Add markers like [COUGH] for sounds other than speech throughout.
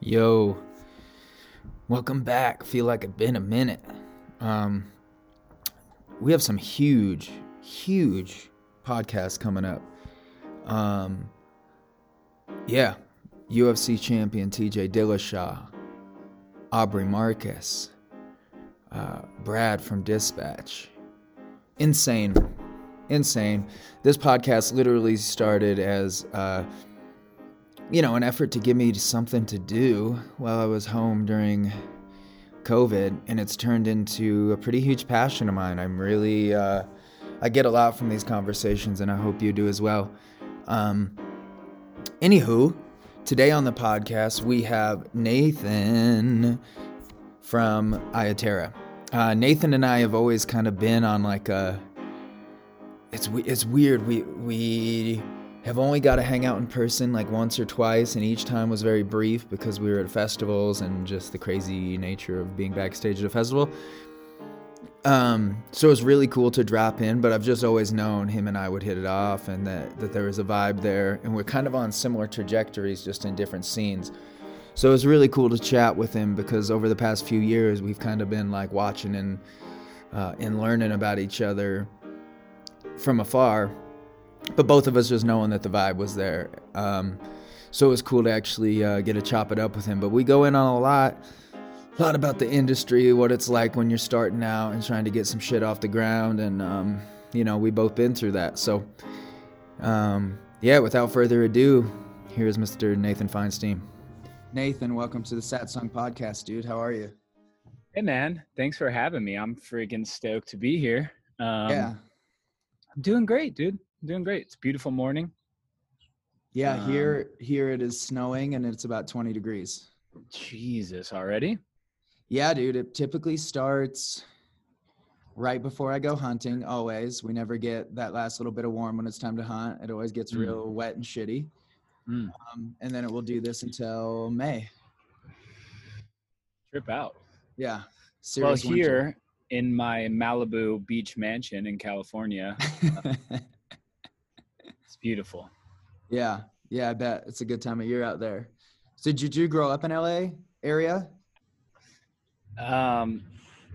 Yo, welcome back. Feel like it's been a minute. Um, we have some huge, huge podcasts coming up. Um, yeah, UFC champion TJ Dillashaw, Aubrey Marcus, uh, Brad from Dispatch. Insane, insane. This podcast literally started as. Uh, you know, an effort to give me something to do while I was home during COVID, and it's turned into a pretty huge passion of mine. I'm really, uh, I get a lot from these conversations, and I hope you do as well. Um, anywho, today on the podcast, we have Nathan from Iya Terra. Uh, Nathan and I have always kind of been on like a, it's, it's weird. We, we, have only got to hang out in person like once or twice, and each time was very brief because we were at festivals and just the crazy nature of being backstage at a festival. Um, so it was really cool to drop in, but I've just always known him and I would hit it off and that, that there was a vibe there, and we're kind of on similar trajectories, just in different scenes. So it was really cool to chat with him because over the past few years, we've kind of been like watching and uh, and learning about each other from afar but both of us just knowing that the vibe was there. Um, so it was cool to actually uh, get to chop it up with him. But we go in on a lot, a lot about the industry, what it's like when you're starting out and trying to get some shit off the ground, and um, you know we both been through that. So um, yeah, without further ado, here's Mr. Nathan Feinstein. Nathan, welcome to the Satsang Podcast, dude. How are you? Hey man, thanks for having me. I'm freaking stoked to be here. Um, yeah, I'm doing great, dude doing great. It's a beautiful morning. Yeah, um, here here it is snowing and it's about 20 degrees. Jesus, already? Yeah, dude. It typically starts right before I go hunting. Always, we never get that last little bit of warm when it's time to hunt. It always gets mm. real wet and shitty. Mm. Um, and then it will do this until May. Trip out. Yeah. Well, here winter. in my Malibu beach mansion in California, uh, [LAUGHS] beautiful. Yeah, yeah, I bet it's a good time of year out there. So did you grow up in LA area? Um,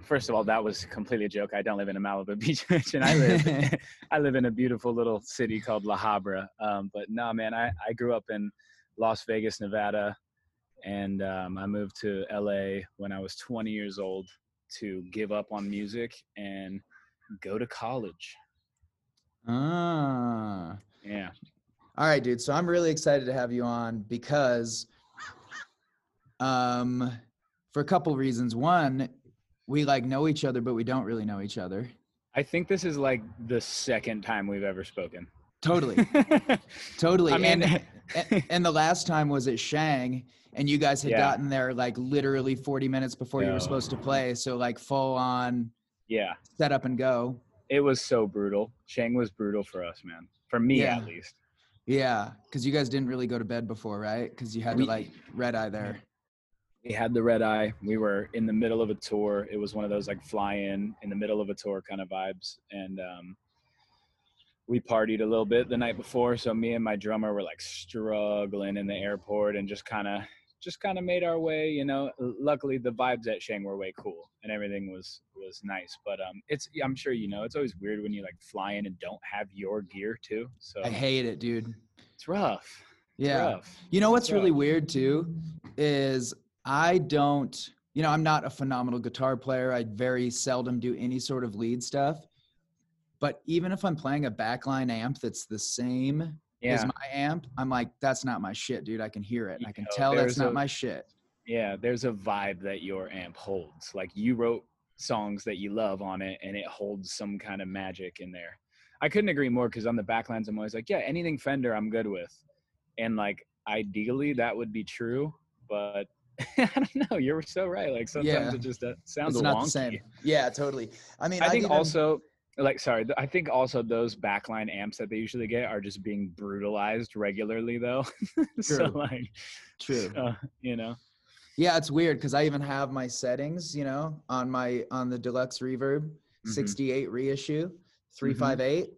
first of all, that was completely a joke. I don't live in a Malibu [LAUGHS] beach mansion. I live, [LAUGHS] I live in a beautiful little city called La Habra. Um, but no, man, I, I grew up in Las Vegas, Nevada, and um, I moved to LA when I was 20 years old to give up on music and go to college. Ah, yeah. All right, dude. So I'm really excited to have you on because um for a couple reasons. One, we like know each other, but we don't really know each other. I think this is like the second time we've ever spoken. Totally. [LAUGHS] totally. I mean, [LAUGHS] and, and, the last time was at Shang, and you guys had yeah. gotten there like literally 40 minutes before no. you were supposed to play. So like full on yeah. Set up and go. It was so brutal. Shang was brutal for us, man for me yeah. at least. Yeah, because you guys didn't really go to bed before, right? Because you had we, to like red eye there. We had the red eye. We were in the middle of a tour. It was one of those like fly in in the middle of a tour kind of vibes, and um, we partied a little bit the night before. So me and my drummer were like struggling in the airport and just kind of just kind of made our way you know luckily the vibes at shang were way cool and everything was was nice but um it's i'm sure you know it's always weird when you like fly in and don't have your gear too so i hate it dude. It's rough. It's yeah. rough. you know what's really weird too is i don't you know i'm not a phenomenal guitar player i very seldom do any sort of lead stuff but even if i'm playing a backline amp that's the same yeah. is my amp, I'm like, that's not my shit, dude. I can hear it. I can know, tell that's not a, my shit. Yeah, there's a vibe that your amp holds. Like you wrote songs that you love on it and it holds some kind of magic in there. I couldn't agree more because on the backlines, I'm always like, yeah, anything Fender I'm good with. And like ideally that would be true, but [LAUGHS] I don't know. You're so right. Like sometimes yeah. it just uh, sounds it's not wonky. the same. Yeah, totally. I mean, I think even, also like sorry i think also those backline amps that they usually get are just being brutalized regularly though [LAUGHS] so like true uh, you know yeah it's weird because i even have my settings you know on my on the deluxe reverb mm-hmm. 68 reissue 358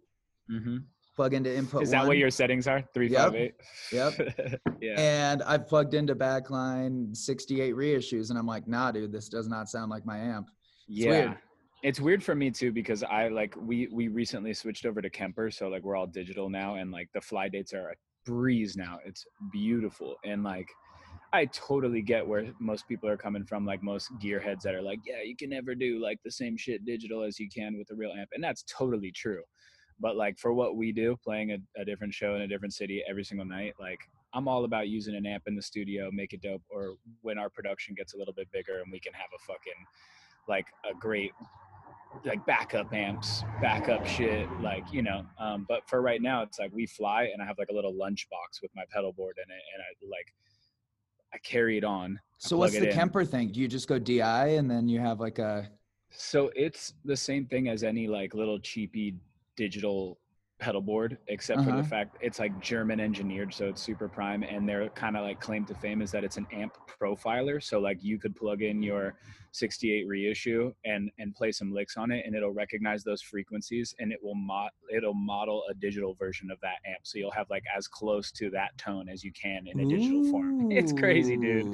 mm-hmm. plug into input. Is that one, what your settings are? Three five eight. Yep. [LAUGHS] yeah. And I've plugged into backline 68 reissues, and I'm like, nah, dude, this does not sound like my amp. yeah. weird. It's weird for me too because I like we we recently switched over to Kemper, so like we're all digital now, and like the fly dates are a breeze now. It's beautiful, and like I totally get where most people are coming from. Like most gearheads that are like, yeah, you can never do like the same shit digital as you can with a real amp, and that's totally true. But like for what we do, playing a, a different show in a different city every single night, like I'm all about using an amp in the studio, make it dope, or when our production gets a little bit bigger and we can have a fucking like a great like backup amps, backup shit, like you know. Um, but for right now, it's like we fly, and I have like a little lunch box with my pedal board in it, and I like I carry it on. So what's the in. Kemper thing? Do you just go DI and then you have like a So it's the same thing as any like little cheapy digital pedal board, except for Uh-huh. the fact it's like German engineered, so it's super prime. And their kind of like claim to fame is that it's an amp profiler. So like you could plug in your 68 reissue and and play some licks on it, and it'll recognize those frequencies, and it will mod it'll model a digital version of that amp. So you'll have like as close to that tone as you can in a digital form. [LAUGHS] It's crazy, dude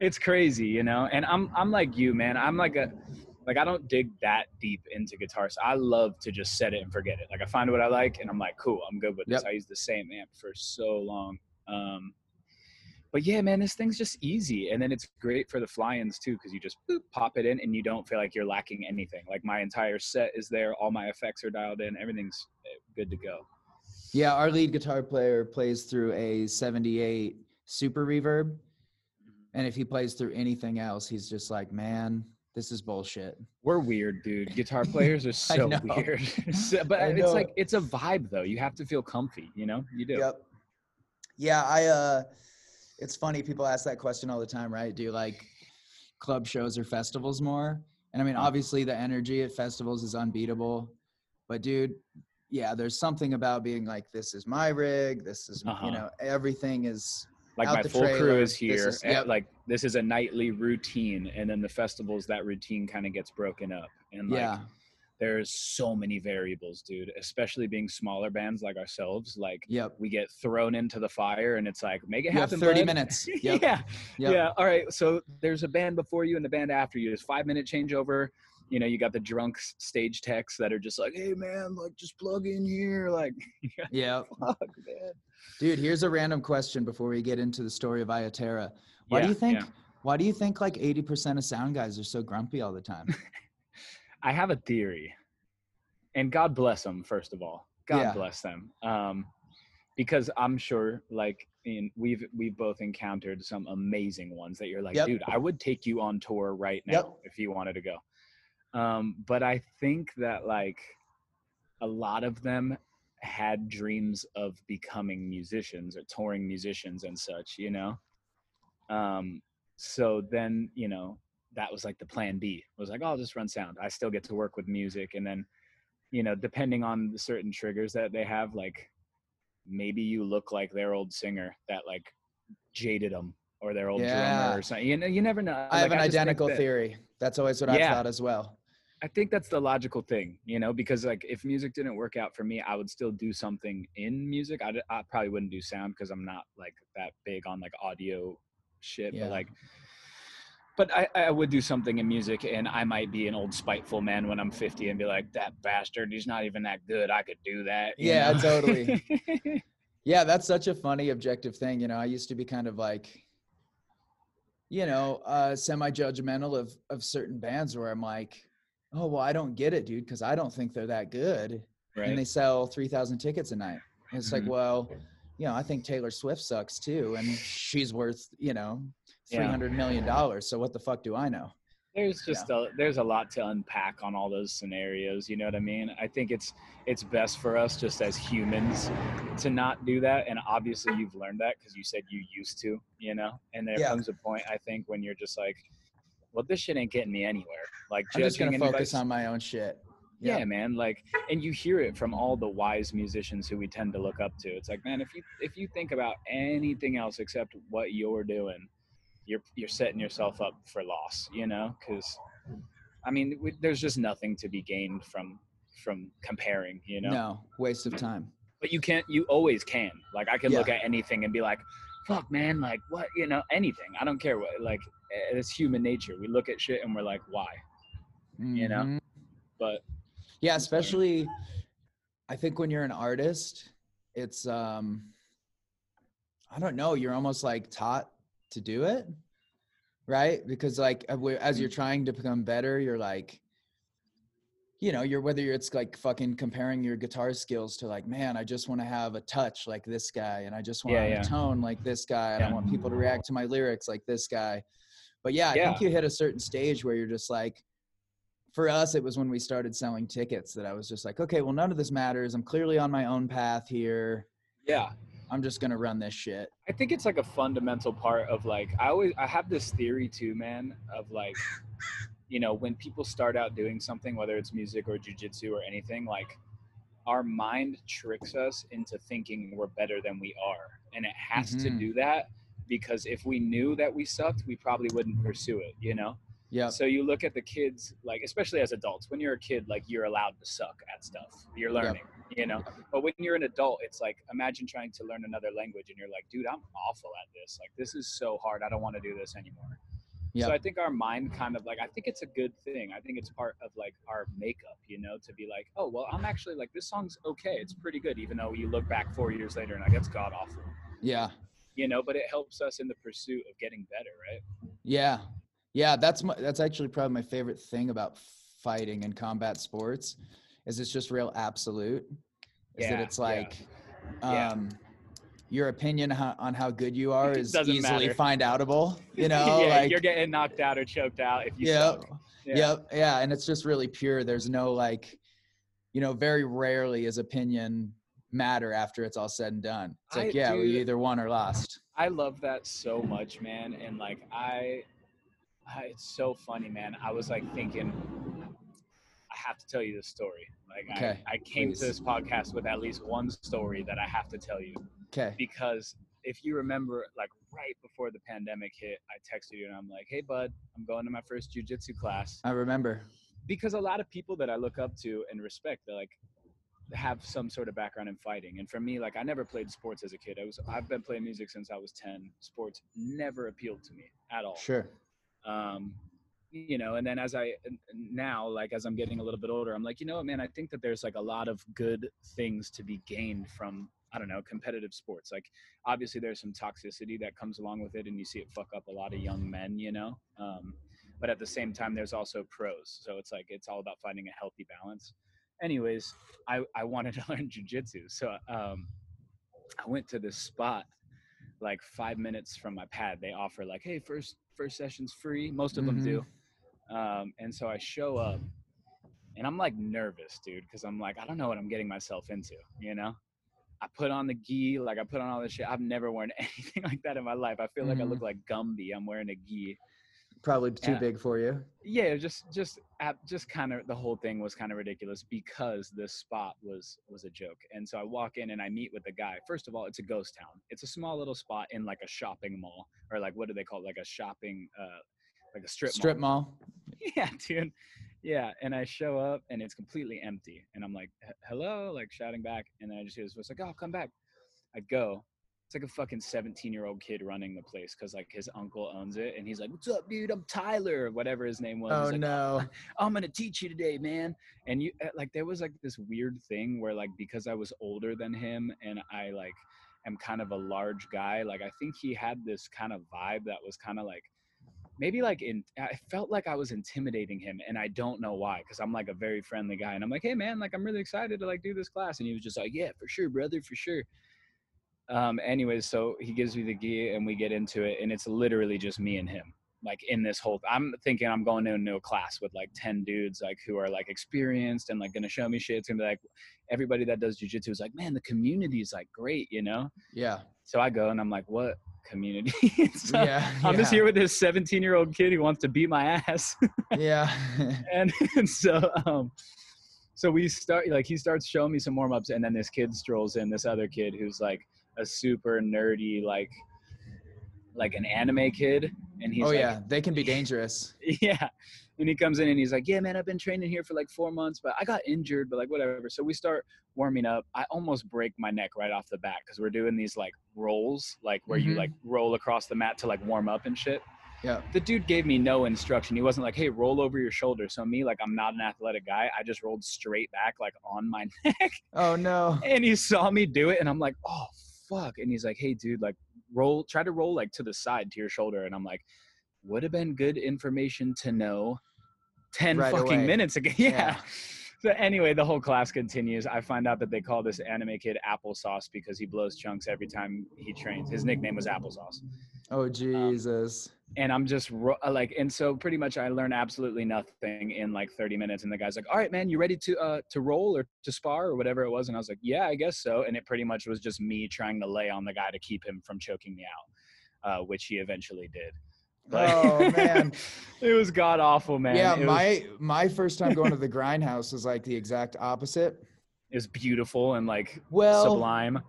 it's crazy, you know. And I'm I'm like you, man. I'm like a like I don't dig that deep into guitars. I love to just set it and forget it. Like I find what I like, and I'm like, cool, I'm good with this. Yep. I use the same amp for so long. Um, but yeah, man, this thing's just easy, and then it's great for the fly-ins too, because you just boop, pop it in, and you don't feel like you're lacking anything. Like my entire set is there, all my effects are dialed in, everything's eh, good to go. Yeah, our lead guitar player plays through a 78 Super Reverb. And if he plays through anything else, he's just like, man, this is bullshit. We're weird, dude. Guitar [LAUGHS] players are so weird. [LAUGHS] So- but it's like it's a vibe though. You have to feel comfy, you know? You do. Yep. Yeah, I uh it's funny people ask that question all the time, right? Do you like club shows or festivals more? And I mean, Mm. obviously the energy at festivals is unbeatable. But dude, yeah, there's something about being like this is my rig, this is Uh-huh. you know, everything is Like my full crew trailer, is this here. is- and, yep. Like this is a nightly routine, and then the festivals that routine kind of gets broken up. And like yeah. there's so many variables, dude. Especially being smaller bands like ourselves, like Yep. we get thrown into the fire, and it's like make it You have happen. 30 bud. minutes. [LAUGHS] Yep. yeah, yeah. All right. So there's a band before you and the band after you. There's five minute changeover. You know, you got the drunk stage techs that are just like, "Hey, man, like just plug in here." Like, [LAUGHS] Yeah. fuck, man. Dude, here's a random question before we get into the story of Iya Terra. Why do you think yeah. why do you think like 80% of sound guys are so grumpy all the time? [LAUGHS] I have a theory, and God bless them. First of all, God Yeah. bless them, um, because I'm sure, like, in, we've we've both encountered some amazing ones that you're like, Yep. dude, I would take you on tour right now Yep. if you wanted to go. Um, but I think that like a lot of them had dreams of becoming musicians or touring musicians and such, you know. Um, so then, you know, that was like the plan B. It was like, oh, I'll just run sound. I still get to work with music, and then, you know, depending on the certain triggers that they have, like maybe you look like their old singer that like jaded them or their old Yeah. drummer or something. You know, you never know. I have an think identical that- theory. That's always what I've thought as well. I think that's the logical thing, you know, because like if music didn't work out for me, I would still do something in music. I, I probably wouldn't do sound because I'm not like that big on like audio shit, Yeah. but like, but I, I would do something in music and I might be an old spiteful man when I'm 50 and be like, that bastard, he's not even that good. I could do that. Yeah, know? totally. [LAUGHS] Yeah, that's such a funny objective thing. You know, I used to be kind of like, you know, uh, semi-judgmental of of certain bands where I'm like, oh well, I don't get it, dude, because I don't think they're that good, and they sell three thousand tickets a night. And it's Mhm. like, well, you know, I think Taylor Swift sucks too, and she's worth, you know, Yeah. three hundred million dollars. So what the fuck do I know? there's just a, there's a lot to unpack on all those scenarios you know what i mean i think it's it's best for us just as humans to not do that and obviously you've learned that because you said you used to you know and there Yeah. comes a point i think when you're just like well this shit ain't getting me anywhere. Like I'm just gonna focus on my own shit. yeah, man like and you hear it from all the wise musicians who we tend to look up to. It's like man if you if you think about anything else except what you're doing you're you're setting yourself up for loss you know? Because i mean we, there's just nothing to be gained from from comparing you know? No waste of time. but you can't you always can. Like i can Yeah. look at anything and be like fuck man like what? You know anything. I don't care what like it's human nature we look at shit and we're like why You know? Mhm. but Yeah, especially I think when you're an artist, it's um I don't know, you're almost like taught to do it. Right? Because like uh, as you're trying to become better, you're like you know, you're whether you're, it's like fucking comparing your guitar skills to like, man, I just want to have a touch like this guy, and I just want Yeah, a tone like this guy, and I want people to react to my lyrics like this guy. But yeah, I think you hit a certain stage where you're just like, for us, it was when we started selling tickets that I was just like, okay, well, none of this matters. I'm clearly on my own path here. yeah I'm just gonna run this shit. I think it's like a fundamental part of like I always I have this theory too, man, of like you know, when people start out doing something, whether it's music or jujitsu or anything, like our mind tricks us into thinking we're better than we are. And it has to Mhm. do that because if we knew that we sucked, we probably wouldn't pursue it, you know? Yeah. So you look at the kids, like especially as adults, when you're a kid, like you're allowed to suck at stuff. You're Yep. learning, you know. But when you're an adult, it's like imagine trying to learn another language and you're like, dude, I'm awful at this. Like this is so hard. I don't want to do this anymore. Yep. So I think our mind kind of like I think it's a good thing. I think it's part of like our makeup, you know, to be like, oh well, I'm actually like this song's okay. It's pretty good, even though you look back four years later and like it's god awful. Yeah. You know, but it helps us in the pursuit of getting better, right? Yeah. Yeah, that's my that's actually probably my favorite thing about fighting and combat sports is it's just real absolute. Is that it's like Yeah. um your opinion on how good you are [LAUGHS] is easily matter. find outable. [LAUGHS] You know, yeah, like you're getting knocked out or choked out if you yeah, suck. Yep. Yeah. And it's just really pure. There's no like, you know, very rarely is opinion matter after it's all said and done. It's like, I- yeah, we either won or lost. I love that so much, man. And like I, I, it's so funny, man. I was like thinking, I have to tell you this story. Like Okay, I, I came please. to this podcast with at least one story that I have to tell you Okay. because if you remember, like right before the pandemic hit, I texted you and I'm like, "Hey, bud, I'm going to my first jujitsu class." I remember. because a lot of people that I look up to and respect, they're like have some sort of background in fighting. And for me, like I never played sports as a kid. I was I've been playing music since I was 10. Sports never appealed to me at all. Sure. Um you know, and then as I now like as I'm getting a little bit older, I'm like, you know what, man, I think that there's like a lot of good things to be gained from I don't know, competitive sports. Like obviously there's some toxicity that comes along with it and you see it fuck up a lot of young men, you know. Um but at the same time there's also pros so it's like it's all about finding a healthy balance anyways i i wanted to [LAUGHS] learn jujitsu so um i went to this spot like five minutes from my pad. They offer like hey first first session's free. Most of them do. Um and so i show up and i'm like nervous dude because i'm like i don't know what i'm getting myself into you know? I put on the gi, like I put on all this shit. I've never worn [LAUGHS] anything like that in my life. I feel like I look like Gumby. I'm wearing a gi Probably too Yeah. big for you. yeah just just just kind of the whole thing was kind of ridiculous because this spot was was a joke. And so i walk in and i meet with the guy. First of all it's a ghost town. It's a small little spot in like a shopping mall or like what do they call it? Like a shopping uh like a strip Strip mall. mall. [LAUGHS] yeah dude. Yeah and i show up and it's completely empty. And i'm like hello? Like shouting back. And then i just hear this voice like oh come back. I go it's like a fucking 17 year old kid running the place because like his uncle owns it and he's like what's up dude i'm tyler whatever his name was Oh like, no. I'm gonna teach you today, man. And you uh, like there was like this weird thing where like because I was older than him and I like am kind of a large guy, like I think he had this kind of vibe that was kind of like maybe like in I felt like I was intimidating him and I don't know why because I'm like a very friendly guy and I'm like, hey man, like I'm really excited to like do this class and he was just like, yeah, for sure, brother, for sure. Um, anyways, so he gives me the gear and we get into it and it's literally just me and him like in this whole i'm thinking i'm going into a new class with like 10 dudes like who are like experienced and like gonna show me shit it's gonna be like everybody that does jujitsu is like man the community is like great you know Yeah. so i go and i'm like what community [LAUGHS] So yeah. i'm just here with this 17 year old kid who wants to beat my ass Yeah. [LAUGHS] [LAUGHS] and, and so um so we start like he starts showing me some warm-ups and then this kid strolls in this other kid who's like a super nerdy like like an anime kid and he's oh like, yeah, they can be dangerous. [LAUGHS] yeah. And he comes in and he's like, Yeah, man, I've been training here for like four months, but I got injured, but like whatever. So we start warming up. I almost break my neck right off the bat because we're doing these like rolls, like where you Mhm. like roll across the mat to like warm up and shit. Yeah. The dude gave me no instruction. He wasn't like, Hey, roll over your shoulder. So me, like I'm not an athletic guy. I just rolled straight back like on my [LAUGHS] neck. Oh no. and he saw me do it and i'm like oh fuck and he's like hey dude like roll try to roll like to the side to your shoulder and i'm like would have been good information to know 10 Right fucking away. minutes ago [LAUGHS] yeah. Yeah. so anyway the whole class continues i find out that they call this anime kid applesauce because he blows chunks every time he trains his nickname was applesauce Oh um, Jesus. And I'm just ro- uh, like, and so pretty much I learned absolutely nothing in like 30 minutes. And the guy's like, "All right, man, you ready to uh to roll or to spar or whatever it was?" And I was like, "Yeah, I guess so." And it pretty much was just me trying to lay on the guy to keep him from choking me out, uh, which he eventually did. Oh, man. [LAUGHS] it was god awful, man. yeah, it was, my my first time going to the grindhouse was like the exact opposite. it was beautiful and like Well, sublime.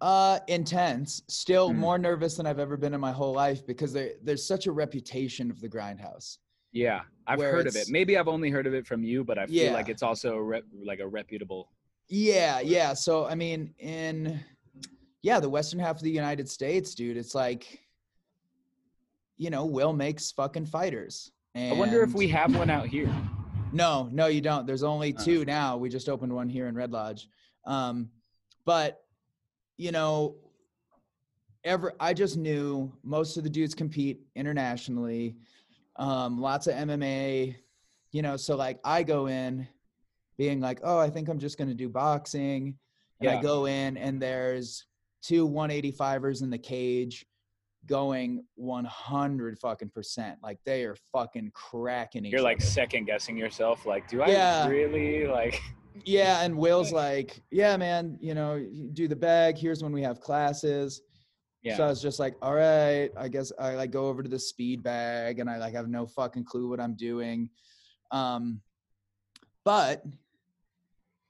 Uh, intense. Still Mm. more nervous than I've ever been in my whole life because there, there's such a reputation of the grindhouse. Yeah, I've heard of it. Maybe I've only heard of it from you, but I feel Yeah. like it's also a rep, like a reputable. Yeah, yeah. So I mean, in yeah, the western half of the United States, dude, it's like, you know, Will makes fucking fighters. And I wonder if we have one [LAUGHS] out here. No, no, you don't. There's only Uh. two now. We just opened one here in Red Lodge. Um, but you know, ever I just knew most of the dudes compete internationally. Um, lots of MMA, you know, so like I go in being like, oh, I think I'm just gonna do boxing. And I go in and there's two 185ers in the cage going 100 fucking percent. Like they are fucking cracking each You're like other. second guessing yourself. Like, do I Yeah. really like? Yeah, and Will's like, yeah, man, you know, do the bag. Here's when we have classes. Yeah. So I was just like, all right, I guess I like go over to the speed bag and I like have no fucking clue what I'm doing. Um, but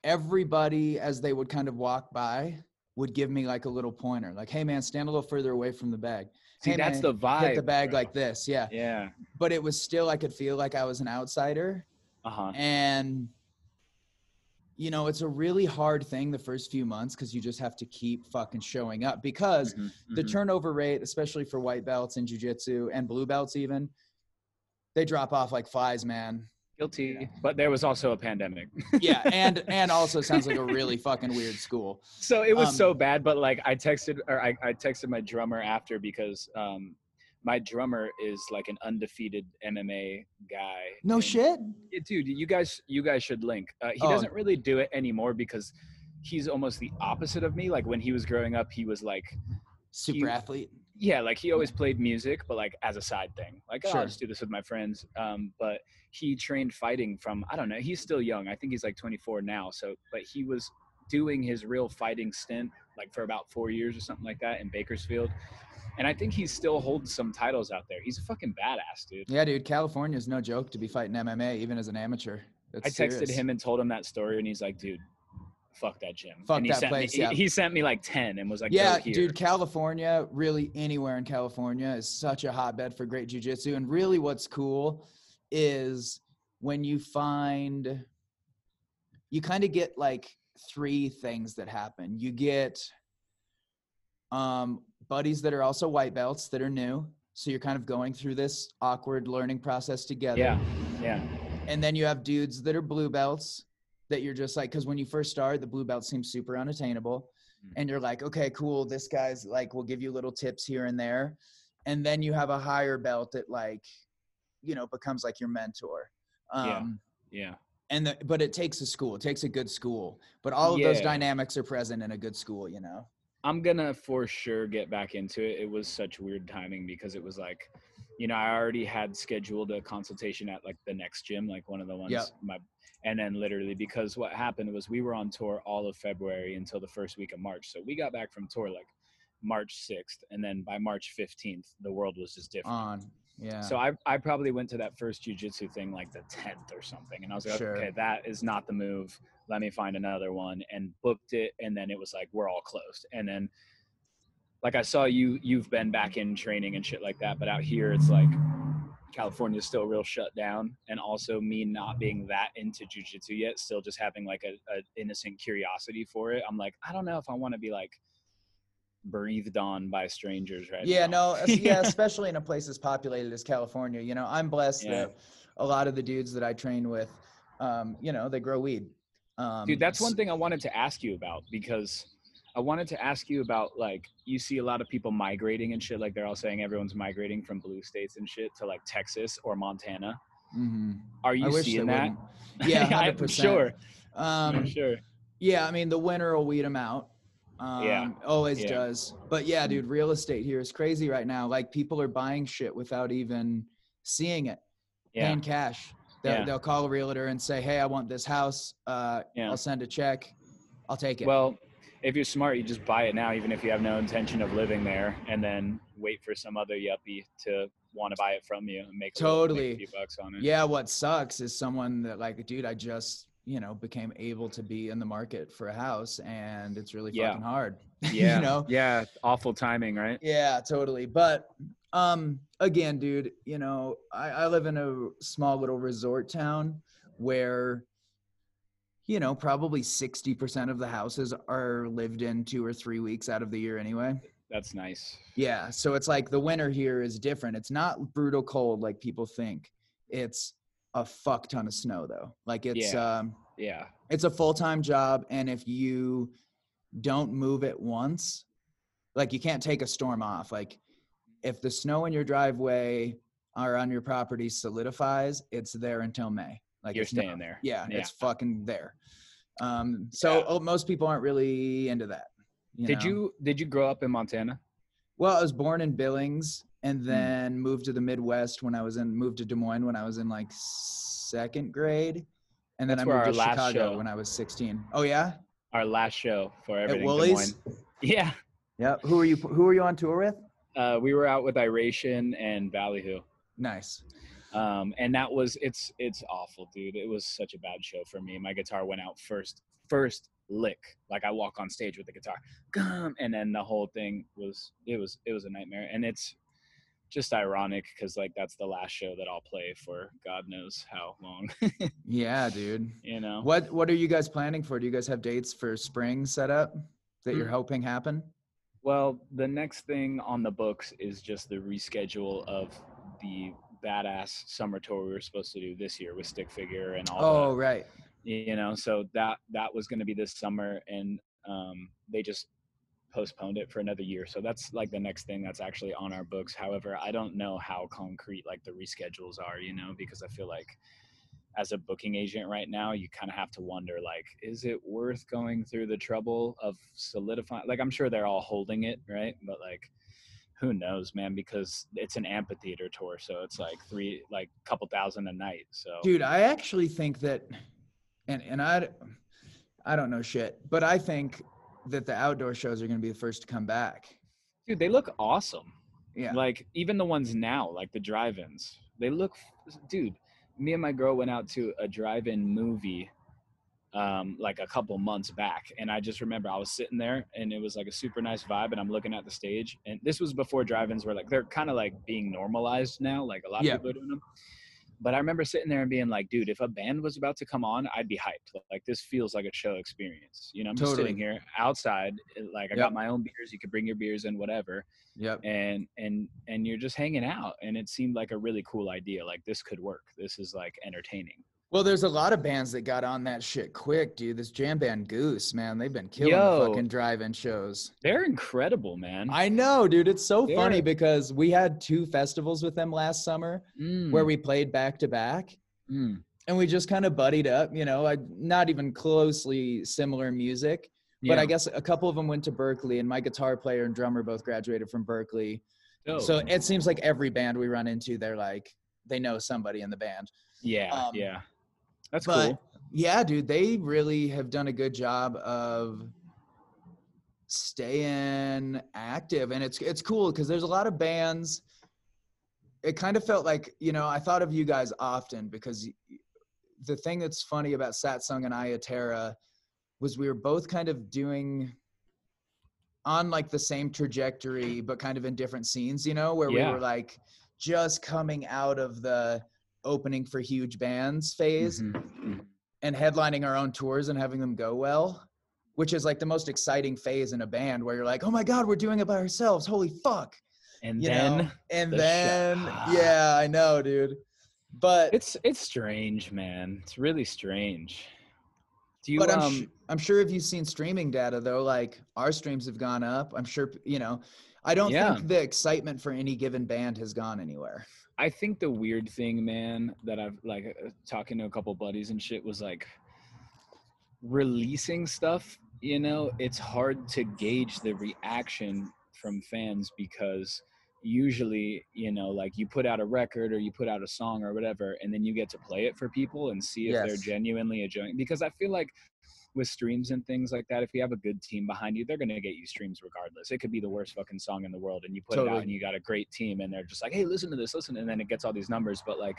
everybody, as they would kind of walk by, would give me like a little pointer, like, hey man, stand a little further away from the bag. See, hey, that's man, the vibe. Hit the bag bro. like this, yeah. Yeah. But it was still, I could feel like I was an outsider. Uh huh. And you know, it's a really hard thing the first few months because you just have to keep fucking showing up because Mm-hmm, the turnover rate, especially for white belts in jujitsu and blue belts, even they drop off like flies, man. guilty, Yeah. but there was also a pandemic. Yeah, and [LAUGHS] and also sounds like a really fucking weird school. so it was Um, so bad. But like, I texted or I, I texted my drummer after because um, my drummer is like an undefeated MMA guy. No and- shit. Yeah, dude you guys you guys should link uh, he Oh. doesn't really do it anymore because he's almost the opposite of me like when he was growing up he was like Super You- athlete. yeah like he always played music but like as a side thing like oh, Sure. i'll just do this with my friends um, but he trained fighting from i don't know he's still young i think he's like 24 now so but he was doing his real fighting stint like for about four years or something like that in bakersfield and i think he still holds some titles out there he's a fucking badass dude Yeah, dude. California is no joke to be fighting MMA, even as an amateur. That's I texted serious. him and told him that story, and he's like, "Dude, fuck that gym." Fuck and he that sent place, Me, he- yeah. he, sent me like ten and was like, yeah, "Go here." dude, California, really anywhere in California is such a hotbed for great jujitsu. And really, what's cool is when you find, you kind of get like three things that happen. You get um, buddies that are also white belts that are new. So you're kind of going through this awkward learning process together. Yeah, yeah, And then you have dudes that are blue belts that you're just like, because when you first start, the blue belt seems super unattainable. Mm. And you're like, okay, cool. This guy's like, will give you little tips here and there. And then you have a higher belt that like, you know, becomes like your mentor. Um, Yeah. yeah. And the, but it takes a school. It takes a good school. But all of those dynamics are present in a good school. You know. I'm gonna for sure get back into it. It was such weird timing because it was like, you know, I already had scheduled a consultation at like the next gym, like one of the ones Yep. my and then literally because what happened was we were on tour all of February until the first week of March. So we got back from tour like March 6th and then by March 15th the world was just different. On. Yeah. So I, I probably went to that first jujitsu thing like the 10th or something. And I was like, Sure. okay, that is not the move. Let me find another one and booked it. And then it was like, we're all closed. And then like I saw you you've been back in training and shit like that, but out here it's like California's still real shut down, and also me not being that into jujitsu yet, still just having like a, a innocent curiosity for it. I'm like, I don't know if I want to be like breathed on by strangers right Yeah, now. no, [LAUGHS] yeah, especially in a place as populated as California. You know, I'm blessed Yeah. that a lot of the dudes that I train with, um, you know, they grow weed. Um, Dude, that's one thing I wanted to ask you about because I wanted to ask you about like you see a lot of people migrating and shit. Like they're all saying everyone's migrating from blue states and shit to like Texas or Montana. mhm. Are you seeing that? wouldn't. [LAUGHS] Yeah, I'm 100%. sure. Um, I'm sure. Yeah, I mean the winter will weed them out. Um, Yeah. always Yeah. does. But yeah, dude, real estate here is crazy right now. Like people are buying shit without even seeing it, Yeah. paying cash. They'll, Yeah. they'll call a realtor and say, "Hey, I want this house. Uh, Yeah. I'll send a check. I'll take it." Well, if you're smart, you just buy it now, even if you have no intention of living there, and then wait for some other yuppie to want to buy it from you and make a little- make Totally. a few bucks on it. yeah, what sucks is someone that like, dude, I just you know became able to be in the market for a house, and it's really Yeah. fucking hard. [LAUGHS] Yeah. you know. Yeah. Awful timing, right? Yeah, totally. But um again, dude, you know, I, I live in a small little resort town where you know, probably 60% of the houses are lived in 2 or 3 weeks out of the year anyway. That's nice. Yeah, so it's like the winter here is different. It's not brutal cold like people think. It's a fuck ton of snow though. Like it's Yeah. um Yeah. it's a full-time job and if you don't move it once like you can't take a storm off like if the snow in your driveway or on your property solidifies it's there until may like You're it's no- staying there. yeah, Yeah. it's fucking there um so Yeah. oh, most people aren't really into that Did know? you did you grow up in Montana? well i was born in billings Hmm. and then moved to the midwest when i was in moved to des moines when i was in like second grade and then That's i moved to chicago when i was 16 oh yeah Our last show for everything. Des Woolies? [LAUGHS] Yeah. Yep. Who are you? Who are you on tour with? Uh, we were out with Iration and Ballyhoo. Nice. Um, and that was it's it's awful, dude. It was such a bad show for me. My guitar went out first first lick. Like I walk on stage with the guitar, gum, and then the whole thing was it was it was a nightmare. And it's just ironic because like that's the last show that I'll play for God knows how long. [LAUGHS] Yeah, dude. you know. What What are you guys planning for? Do you guys have dates for spring set up that you're Mm. hoping happen? Well, the next thing on the books is just the reschedule of the badass summer tour we were supposed to do this year with Stick Figure and all Oh, the right. you know so that that was going to be this summer and um, they just postponed it for another year so that's like the next thing that's actually on our books however i don't know how concrete like the reschedules are you know because i feel like as a booking agent right now you kind of have to wonder like is it worth going through the trouble of solidifying like i'm sure they're all holding it right but like who knows man because it's an amphitheater tour so it's like three like couple thousand a night so Dude, I actually think that, and and I, I don't know shit, but I think that the outdoor shows are going to be the first to come back. dude they look awesome Yeah. Like even the ones now, like the drive-ins, they look, dude. Me and my girl went out to a drive-in movie, um, like a couple months back, and I just remember I was sitting there, and it was like a super nice vibe, and I'm looking at the stage, and this was before drive-ins were like they're kind of like being normalized now, like a lot of people are doing them. But I remember sitting there and being like, dude, if a band was about to come on, I'd be hyped. Like this feels like a show experience. You know, I'm just sitting here outside, eh, like I Yep. got my own beers. You could bring your beers in, whatever Yep. and and and you're just hanging out and it seemed like a really cool idea like this could work this is like entertaining Well, there's a lot of bands that got on that shit quick, dude. This jam band Goose, man, they've been killing Yo. the fucking drive-in shows. they're incredible man I know, dude. It's so funny They're- because we had two festivals with them last summer where Mm, we played back to back. mm. and we just kind of buddied up you know I, not even closely similar music but i guess a couple of them went to Berklee and my guitar player and drummer both graduated from Berklee Dope. so it seems like every band we run into they're like they know somebody in the band yeah um, yeah that's but cool yeah dude they really have done a good job of staying active and it's it's cool because there's a lot of bands it kind of felt like you know i thought of you guys often because the thing that's funny about Satsang and Iya Terra was we were both kind of doing on like the same trajectory, but kind of in different scenes, you know, where Yeah. we were like just coming out of the opening for huge bands phase Mhm. and headlining our own tours and having them go well, which is like the most exciting phase in a band where you're like, oh my God, we're doing it by ourselves. Holy fuck. And You then know? And the then, yeah, I know, dude. But it's it's strange, man. It's really strange. Do you but I'm, um I'm sure if you've seen streaming data though, like our streams have gone up. I'm sure, you know, I don't Yeah. think the excitement for any given band has gone anywhere. I think the weird thing, man, that I've like uh, talking to a couple buddies and shit was like releasing stuff, you know, it's hard to gauge the reaction from fans because usually, you know, like you put out a record or you put out a song or whatever and then you get to play it for people and see if they're genuinely enjoying because I feel like with streams and things like that, if you have a good team behind you, they're gonna get you streams regardless. It could be the worst fucking song in the world, and you put it out, and you got a great team, and they're just like, "Hey, listen to this, listen," and then it gets all these numbers. But like,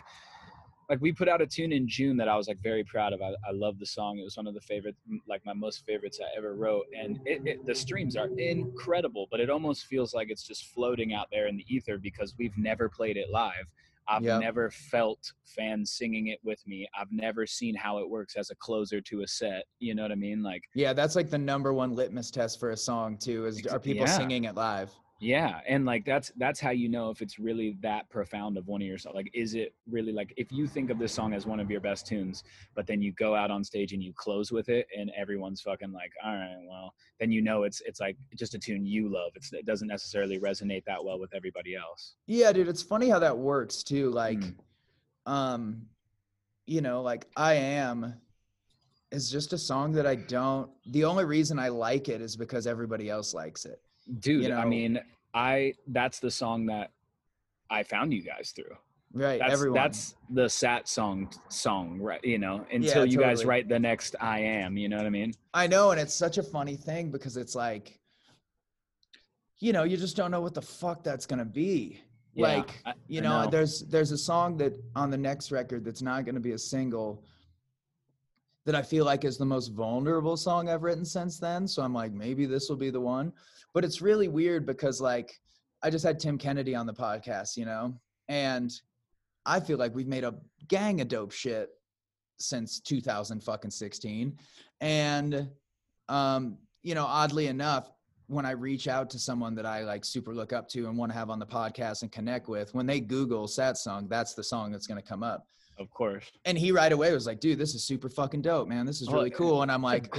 like we put out a tune in June that I was like very proud of. I, I love the song. It was one of the favorite, like my most favorites I ever wrote, and it, it, the streams are incredible. But it almost feels like it's just floating out there in the ether because we've never played it live. I've Yep. never felt fans singing it with me. I've never seen how it works as a closer to a set. You know what I mean? Like, Yeah, that's like the number one litmus test for a song too. Is are people yeah. singing it live? Yeah, and like that's that's how you know if it's really that profound of one of your songs. Like, is it really like if you think of this song as one of your best tunes, but then you go out on stage and you close with it, and everyone's fucking like, all right, well, then you know it's it's like just a tune you love. It's, it doesn't necessarily resonate that well with everybody else. Yeah, dude, it's funny how that works too. Like, Mm. um, you know, like I am is just a song that I don't. The only reason I like it is because everybody else likes it. Dude, I know- mean, I that's the song that I found you guys through. Right? That's Everyone. that's the Satsang song, right? You know, until you guys write the next I am. You know what I mean? I know, and it's such a funny thing because it's like, you know, you just don't know what the fuck that's gonna be. Yeah, like, I- you know, know. there's there's a song that on the next record that's not gonna be a single that I feel like is the most vulnerable song I've written since then. So I'm like, maybe this will be the one. But it's really weird because like I just had Tim Kennedy on the podcast, you know, and I feel like we've made a gang of dope shit since 2000 fucking 16. And um, you know, oddly enough, when I reach out to someone that I like super look up to and want to have on the podcast and connect with, when they Google Satsang, that's the song that's gonna come up. Of course. And he right away was like, dude, this is super fucking dope, man. This is Oh, really cool. And I'm Like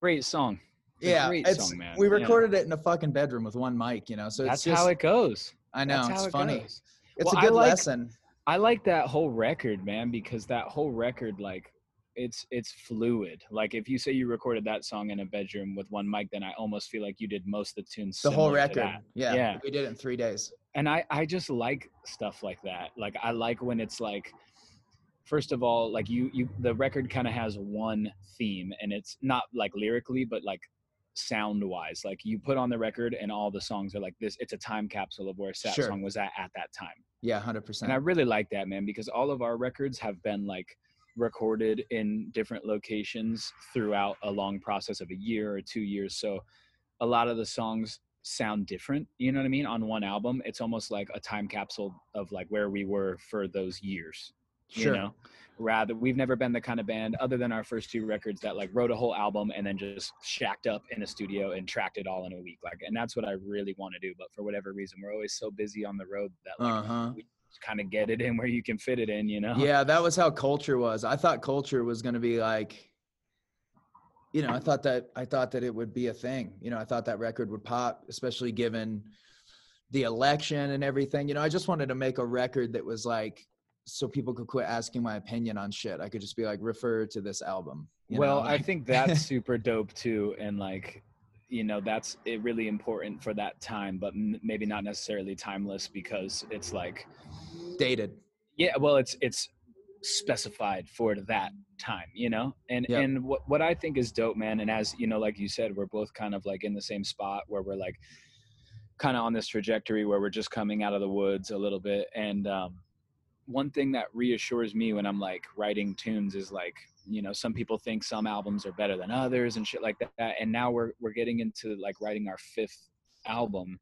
great song. It's yeah, great it's song, man. we Yeah. recorded it in a fucking bedroom with one mic, you know. So it's That's just how it goes. I know That's it's it funny. goes. It's Well, a I good like- lesson. I like that whole record, man, because that whole record, like, it's it's fluid. Like, if you say you recorded that song in a bedroom with one mic, then I almost feel like you did most of the tunes. The whole record. Yeah, Yeah. We did it in three days. and I I just like stuff like that. Like I like when it's like first of all like you you the record kind of has one theme and it's not like lyrically but like sound wise like you put on the record and all the songs are like this. It's a time capsule of where that Sure. song was at at that time. Yeah, hundred and percent. And I really like that man because all of our records have been like recorded in different locations throughout a long process of a year or two years. So a lot of the songs sound different you know what i mean on one album. It's almost like a time capsule of like where we were for those years Sure. you know rather we've never been the kind of band other than our first two records that like wrote a whole album and then just shacked up in a studio and tracked it all in a week like and that's what i really want to do but for whatever reason we're always so busy on the road that like Uh huh. kind of get it in where you can fit it in you know Yeah, that was how culture was. I thought culture was going to be like, you know, I thought that I thought that it would be a thing. You know, I thought that record would pop, especially given the election and everything. You know, I just wanted to make a record that was like, so people could quit asking my opinion on shit. I could just be like, refer to this album. you well know, i think that's [LAUGHS] super dope too and like you know that's it really important for that time but m- maybe not necessarily timeless because it's like dated. yeah well it's it's specified for that time you know and Yep. and what, what i think is dope man and as you know like you said we're both kind of like in the same spot where we're like kind of on this trajectory where we're just coming out of the woods a little bit and um one thing that reassures me when I'm like writing tunes is like, you know, some people think some albums are better than others and shit like that. And now we're we're getting into like writing our fifth album.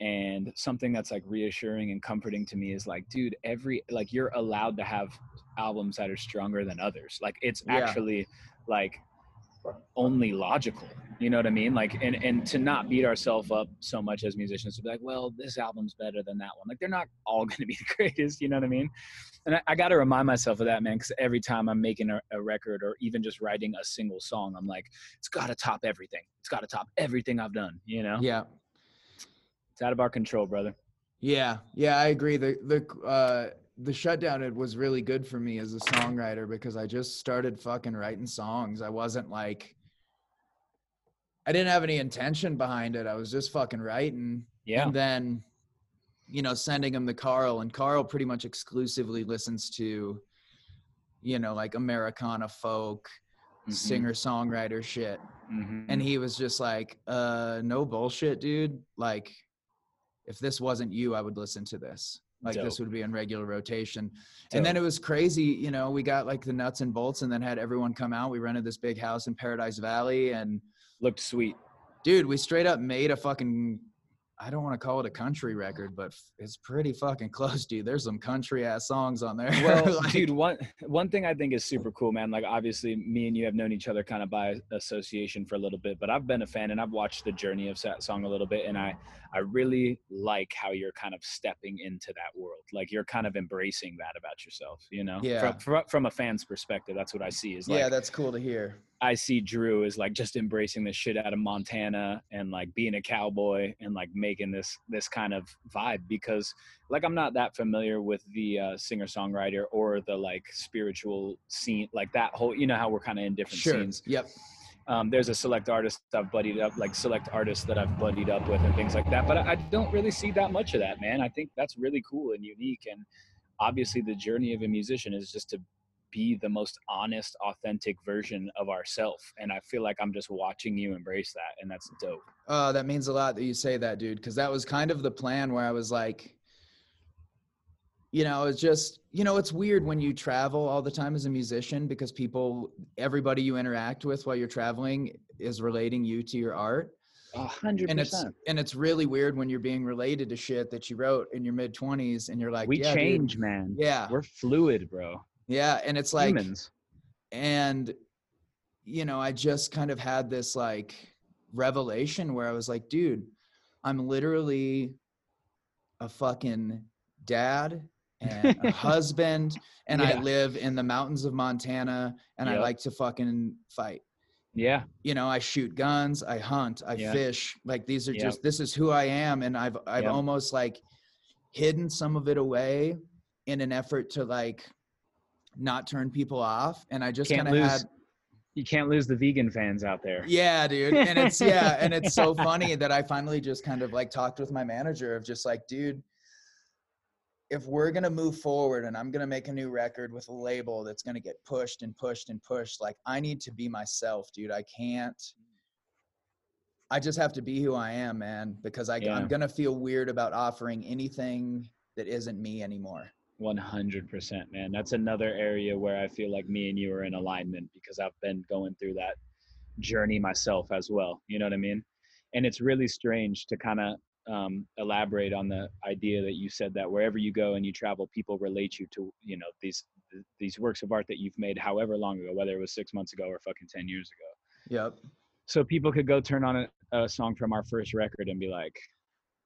And something that's like reassuring and comforting to me is like, dude, every like you're allowed to have albums that are stronger than others. Like it's Yeah. actually like only logical you know what i mean? Like and and to not beat ourselves up so much as musicians to be like well this album's better than that one. Like they're not all [LAUGHS] going to be the greatest you know what i mean? And i, I got to remind myself of that man because every time i'm making a, a record or even just writing a single song i'm like it's got to top everything. It's got to top everything i've done you know? Yeah. it's out of our control brother. Yeah, yeah, I agree. The the uh the shutdown it was really good for me as a songwriter because I just started fucking writing songs. I wasn't like I didn't have any intention behind it. I was just fucking writing. yeah And then, you know, sending them to Carl and Carl pretty much exclusively listens to, you know, like Americana folk, Mhm, singer songwriter shit mhm. and he was just like uh no bullshit dude like if this wasn't you i would listen to this like this would be in regular rotation. And then it was crazy you know we got like the nuts and bolts and then had everyone come out. We rented this big house in paradise valley and looked sweet. Dude we straight up made a fucking i don't want to call it a country record but it's pretty fucking close dude. There's some country ass songs on there. Well [LAUGHS] Like, dude one one thing i think is super cool man like obviously me and you have known each other kind of by association for a little bit but i've been a fan and i've watched the journey of that song a little bit and i i really like how you're kind of stepping into that world like you're kind of embracing that about yourself you know Yeah. from, from, from a fan's perspective that's what i see is like yeah that's cool to hear I see Drew is like just embracing the shit out of Montana and like being a cowboy and like making this this kind of vibe because like I'm not that familiar with the uh, singer songwriter or the like spiritual scene like that whole you know how we're kind of in different sure scenes. yep Um, there's a select artist I've buddied up like select artists that I've buddied up with and things like that, but I, I don't really see that much of that, man. I think that's really cool and unique and obviously the journey of a musician is just to be the most honest authentic version of ourself and i feel like i'm just watching you embrace that and that's dope Oh, that means a lot that you say that, dude. Because that was kind of the plan where I was like, you know, it's just, you know, it's weird when you travel all the time as a musician because people, everybody you interact with while you're traveling is relating you to your art. a hundred And it's percent and it's really weird when you're being related to shit that you wrote in your mid twenties and you're like, we yeah, dude, change man Yeah. we're fluid bro Yeah. And it's like humans and you know i just kind of had this like revelation where i was like dude i'm literally a fucking dad and a [LAUGHS] husband and i live in the mountains of montana and i like to fucking fight yeah you know i shoot guns i hunt i Yeah. fish like these are Yep. just this is who i am and i've i've Yep. almost like hidden some of it away in an effort to like not turn people off and i just kind of had you can't lose the vegan fans out there yeah, dude. And it's yeah, and it's so [LAUGHS] funny that I finally just kind of like talked with my manager of just like, dude, if we're gonna move forward and I'm gonna make a new record with a label that's gonna get pushed and pushed and pushed, like I need to be myself, dude. I can't. Mm. I just have to be who I am, man, because I, Yeah. I'm gonna feel weird about offering anything that isn't me anymore. 100% man that's another area where i feel like me and you are in alignment because i've been going through that journey myself as well you know what i mean and it's really strange to kind of um, elaborate on the idea that you said that wherever you go and you travel people relate you to you know these these works of art that you've made however long ago whether it was six months ago or fucking 10 years ago Yep. so people could go turn on a, a song from our first record and be like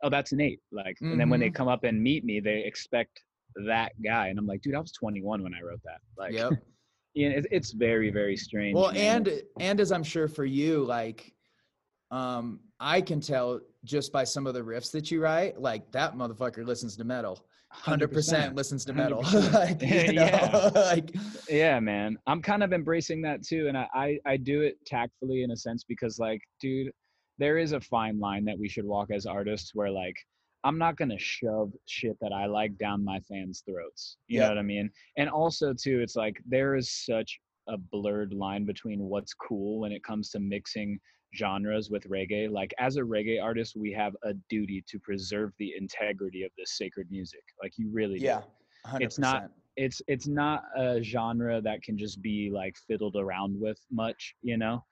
oh that's nate like and then when they Mhm. come up and meet me they expect that guy and i'm like dude i was 21 when i wrote that like Yep. [LAUGHS] yeah, it's, it's very very strange well man. and and as i'm sure for you like um i can tell just by some of the riffs that you write like that motherfucker listens to metal. 100%, listens to metal. 100%. [LAUGHS] like you [LAUGHS] know Yeah. [LAUGHS] like yeah man. I'm kind of embracing that too and I, I i do it tactfully in a sense because like dude there is a fine line that we should walk as artists where like i'm not gonna shove shit that i like down my fans throats. You know what i mean? And also too it's like there is such a blurred line between what's cool when it comes to mixing genres with reggae like as a reggae artist we have a duty to preserve the integrity of this sacred music like you really do yeah 100%. It's not- it's it's not a genre that can just be like fiddled around with much, you know.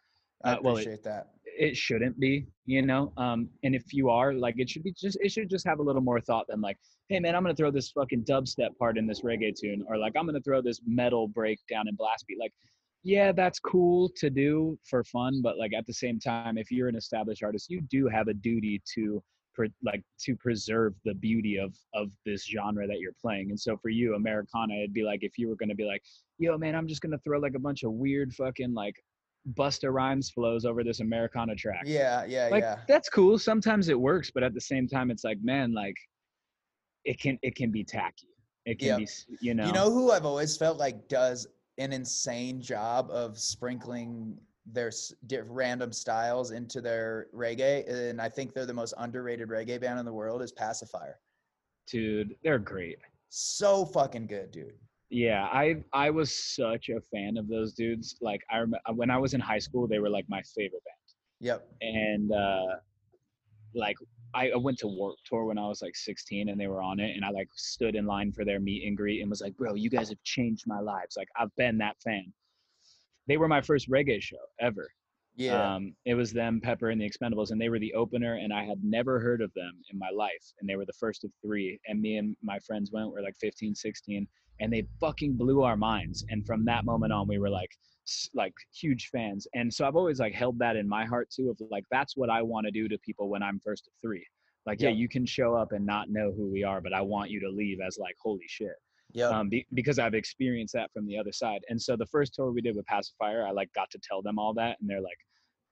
I uh, well, it- appreciate that. It shouldn't be, you know. Um, and if you are, like, it should be just it should just have a little more thought than like, hey man, I'm gonna throw this fucking dubstep part in this reggae tune, or like I'm gonna throw this metal breakdown in blast beat. Like, yeah, that's cool to do for fun, but like at the same time, if you're an established artist, you do have a duty to pre- like to preserve the beauty of of this genre that you're playing. And so for you, Americana, it'd be like if you were gonna be like, yo man, I'm just gonna throw like a bunch of weird fucking like Busta Rhymes flows over this Americana track. Yeah, yeah, Like yeah. that's cool. Sometimes it works, but at the same time, it's like, man, like it can it can be tacky. It can Yep. be, you know. You know who I've always felt like does an insane job of sprinkling their random styles into their reggae, and I think they're the most underrated reggae band in the world. Is Passafire. dude, they're great. So fucking good, dude. Yeah, I I was such a fan of those dudes. Like I remember when I was in high school, they were like my favorite band. Yep. and uh like I went to Warped Tour when I was like 16 and they were on it and I like stood in line for their meet and greet and was like, bro, you guys have changed my lives. Like I've been that fan. They were my first reggae show ever. Yeah. Um, it was them, Pepper, and the Expendables, and they were the opener, and I had never heard of them in my life. And they were the first of three. And me and my friends went, we're like 15, 16, and they fucking blew our minds. And from that moment on, we were like, like huge fans. And so I've always like held that in my heart too, of like, that's what I want to do to people when I'm first of three. Like, yeah, Yep. you can show up and not know who we are, but I want you to leave as like, holy shit yeah um, be, because I've experienced that from the other side. And so the first tour we did with Passafire, I like got to tell them all that, and they're like,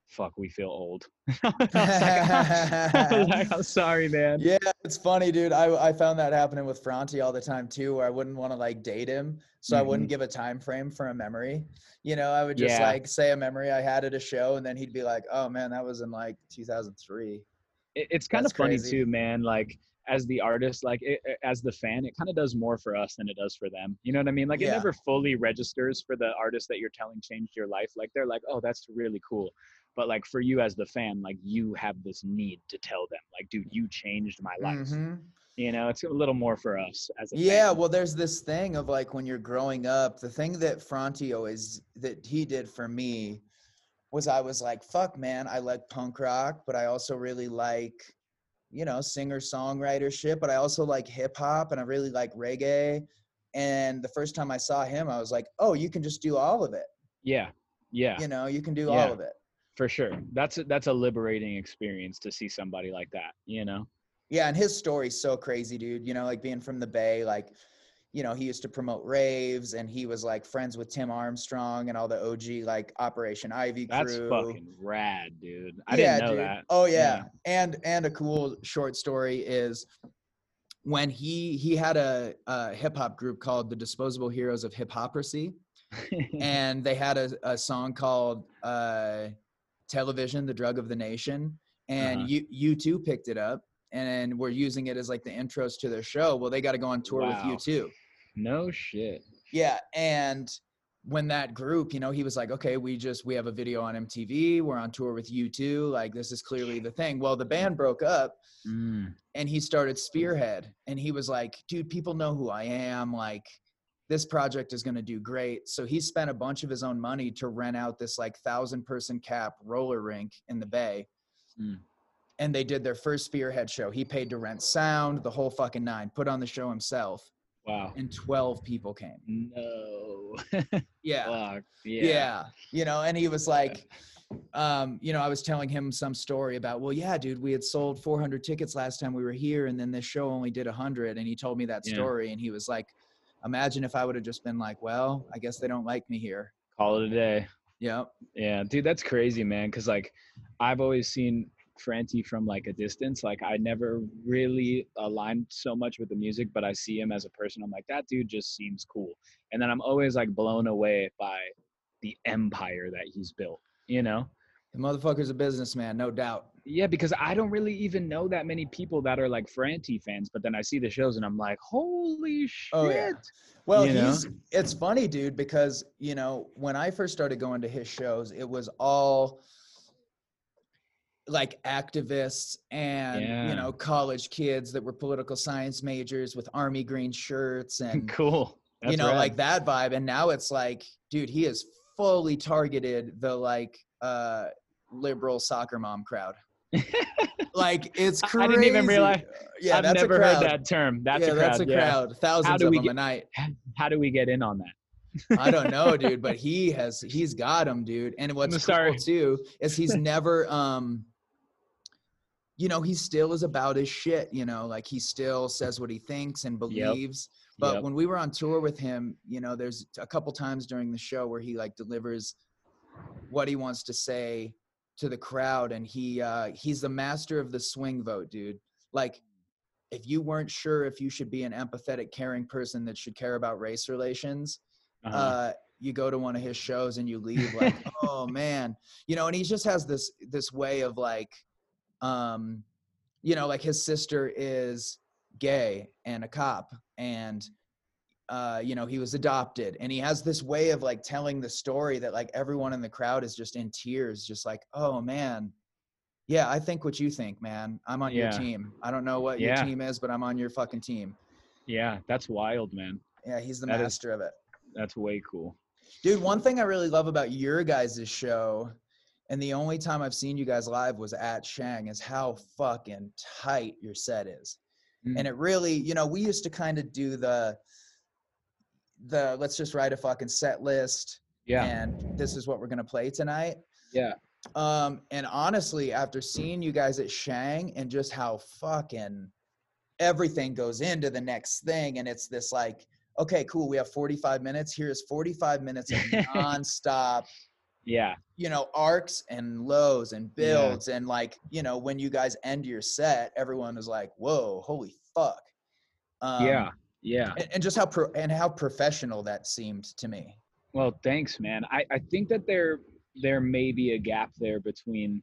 "Fuck, we feel old." [LAUGHS] I was like, [LAUGHS] I was like, I'm [LAUGHS] sorry, man. Yeah, it's funny, dude. I I found that happening with Franti all the time too, where I wouldn't want to like date him, so I wouldn't give a time frame for a memory. You know, I would just Mm-hmm. Yeah. like say a memory I had at a show, and then he'd be like, "Oh man, that was in like 2003." It, it's kind That's of funny crazy. too, man. Like as the artist, like it, as the fan, it kind of does more for us than it does for them. You know what I mean? Like it never fully registers for the artist that you're telling changed your life. Like they're like, "Oh, that's really cool." But like for you as the fan, like you have this need to tell them, like, dude, you changed my life. Mhm. You know, it's a little more for us as a Yeah, fan. well, there's this thing of like when you're growing up, the thing that Franti always that he did for me was I was like, fuck man, I like punk rock, but I also really like, you know, singer songwriter shit, but I also like hip hop and I really like reggae. And the first time I saw him, I was like, oh, you can just do all of it. Yeah, yeah, You know, you can do Yeah. all of it. For sure. That's a, that's a liberating experience to see somebody like that. You know. Yeah, and his story's so crazy, dude. You know, like being from the Bay, like, you know, he used to promote raves and he was like friends with Tim Armstrong and all the OG like Operation Ivy crew. That's fucking rad, dude. I yeah, didn't know dude. that. Oh yeah. Yeah. And and a cool short story is when he he had a, a hip hop group called the Disposable Heroes of Hiphoprisy [LAUGHS] and they had a, a song called uh, television the drug of the nation and Uh-huh. you U2 picked it up and we're using it as like the intros to their show well they got to go on tour with you Wow. too no shit. yeah and when that group you know he was like okay we just we have a video on mtv we're on tour with U2 like this is clearly the thing well the band broke up Mm, and he started spearhead and he was like dude people know who i am like this project is going to do great so he spent a bunch of his own money to rent out this like thousand person cap roller rink in the bay Mm. and they did their first spearhead show he paid to rent sound the whole fucking nine put on the show himself wow. and 12 people came No. [LAUGHS] yeah Fuck. yeah. Yeah. you know and he was like um you know i was telling him some story about well yeah dude we had sold 400 tickets last time we were here and then this show only did 100 and he told me that Yeah. story and he was like imagine if i would have just been like well i guess they don't like me here Call it a day. yep Yeah, dude, that's crazy, man. Cause like, I've always seen Franti from like a distance. Like, I never really aligned so much with the music, but I see him as a person. I'm like, that dude just seems cool. And then I'm always like blown away by the empire that he's built. You know? The motherfucker's a businessman no doubt Yeah, because I don't really even know that many people that are like Franti fans, but then I see the shows and I'm like, holy shit. Oh, yeah. well You know? he's it's funny dude because you know when i first started going to his shows it was all like activists and you know college kids that were political science majors with army green shirts and [LAUGHS] cool. That's you know rad. like that vibe and now it's like dude he has fully targeted the like uh liberal soccer mom crowd [LAUGHS] like it's crazy I didn't even realize- yeah I've that's never a crowd heard that term. That's yeah a crowd. Yeah, that's a yeah. crowd thousands do of we them a night How do we get in on that? [LAUGHS] I don't know, dude, but [LAUGHS] he has he's got him, dude. And what's cool too is he's never um you know, he still is about his shit, you know, like he still says what he thinks and believes. But Yep. when we were on tour with him, you know, there's a couple times during the show where he like delivers what he wants to say to the crowd and he uh he's the master of the swing vote, dude. Like if you weren't sure if you should be an empathetic, caring person that should care about race relations, Uh-huh. uh, you go to one of his shows and you leave like, [LAUGHS] oh man, you know, and he just has this this way of like, um, you know, like his sister is gay and a cop, and uh, you know, he was adopted, and he has this way of like telling the story that like everyone in the crowd is just in tears, just like, oh man. Yeah, I think what you think, man. I'm on your team. I don't know what Yeah. your team is, but I'm on your fucking team. yeah, that's wild, man. Yeah, he's the That is- master of it. That's way cool. Dude, one thing I really love about your guys' show, and the only time I've seen you guys live was at Shang, is how fucking tight your set is. Mm. And it really, you know, we used to kind of do the the let's just write a fucking set list Yeah. and this is what we're gonna play tonight. Yeah. Um, and honestly, after seeing you guys at Shang and just how fucking everything goes into the next thing, and it's this like, okay, cool, we have 45 minutes. Here's 45 minutes of [LAUGHS] nonstop, Yeah. you know, arcs and lows and Yeah. builds. And like, you know, when you guys end your set, everyone is like, whoa, holy fuck. Um, yeah. Yeah. And, and just how pro- and how professional that seemed to me. Well, thanks, man. I, I think that there there may be a gap there between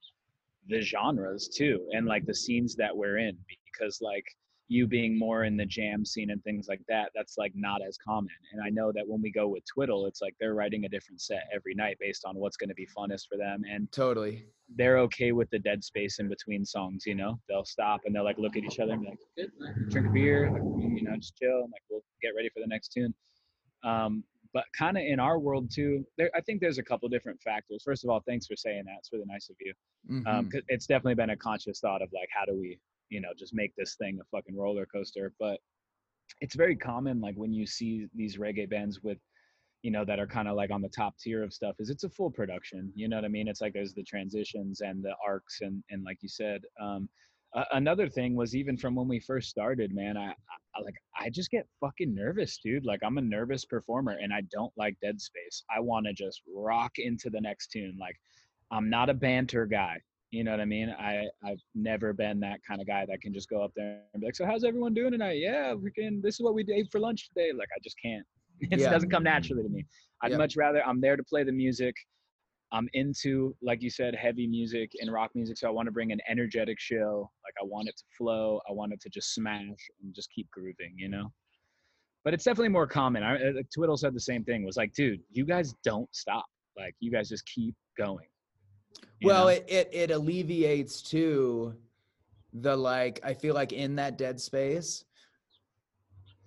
the genres too and like the scenes that we're in because like you being more in the jam scene and things like that that's like not as common and i know that when we go with twiddle it's like they're writing a different set every night based on what's going to be funnest for them and Totally. they're okay with the dead space in between songs you know they'll stop and they'll like look at each other and be like good drink a beer like, you know just chill and like we'll get ready for the next tune um, but kind of in our world too there i think there's a couple different factors first of all thanks for saying that it's really nice of you um, Mhm. 'cause it's definitely been a conscious thought of like how do we you know just make this thing a fucking roller coaster but it's very common like when you see these reggae bands with you know that are kind of like on the top tier of stuff is it's a full production you know what i mean? It's like there's the transitions and the arcs and and like you said um uh, another thing was even from when we first started man I, I like i just get fucking nervous dude like i'm a nervous performer and i don't like dead space. I want to just rock into the next tune like i'm not a banter guy you know what i mean i i've never been that kind of guy that can just go up there and be like so how's everyone doing tonight yeah we can. this is what we ate for lunch today like i just can't [LAUGHS] it Yeah. doesn't come naturally to me i'd Yeah. much rather i'm there to play the music I'm into, like you said, heavy music and rock music. So I want to bring an energetic show. Like I want it to flow. I want it to just smash and just keep grooving, you know? But it's definitely more common. I, uh, Twiddle said the same thing. Was like, dude, you guys don't stop. Like you guys just keep going. Well know? it, it it alleviates too the like i feel like in that dead space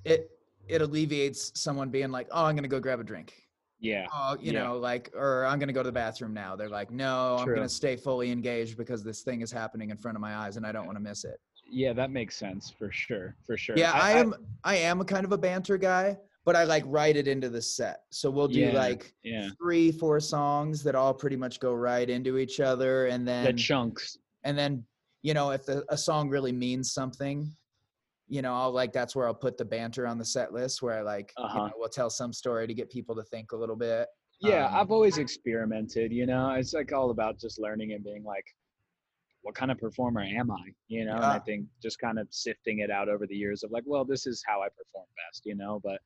it it alleviates someone being like oh i'm gonna go grab a drink yeah, oh you Yeah. know like or i'm gonna go to the bathroom now they're like no i'm True. gonna stay fully engaged because this thing is happening in front of my eyes and i don't want to miss it yeah, that makes sense for sure, for sure. yeah I, am i am a kind of a banter guy but i like write it into the set so we'll do Yeah, like yeah, three four songs that all pretty much go right into each other and then the chunks. and then you know if the, a song really means something you know i'll like that's where i'll put the banter on the set list where i like Uh-huh. know, we'll tell some story to get people to think a little bit Yeah, Um, I've always experimented, you know. It's like all about just learning and being like, what kind of performer am I? You know, and I think just kind of sifting it out over the years of like, well, this is how I perform best, you know. But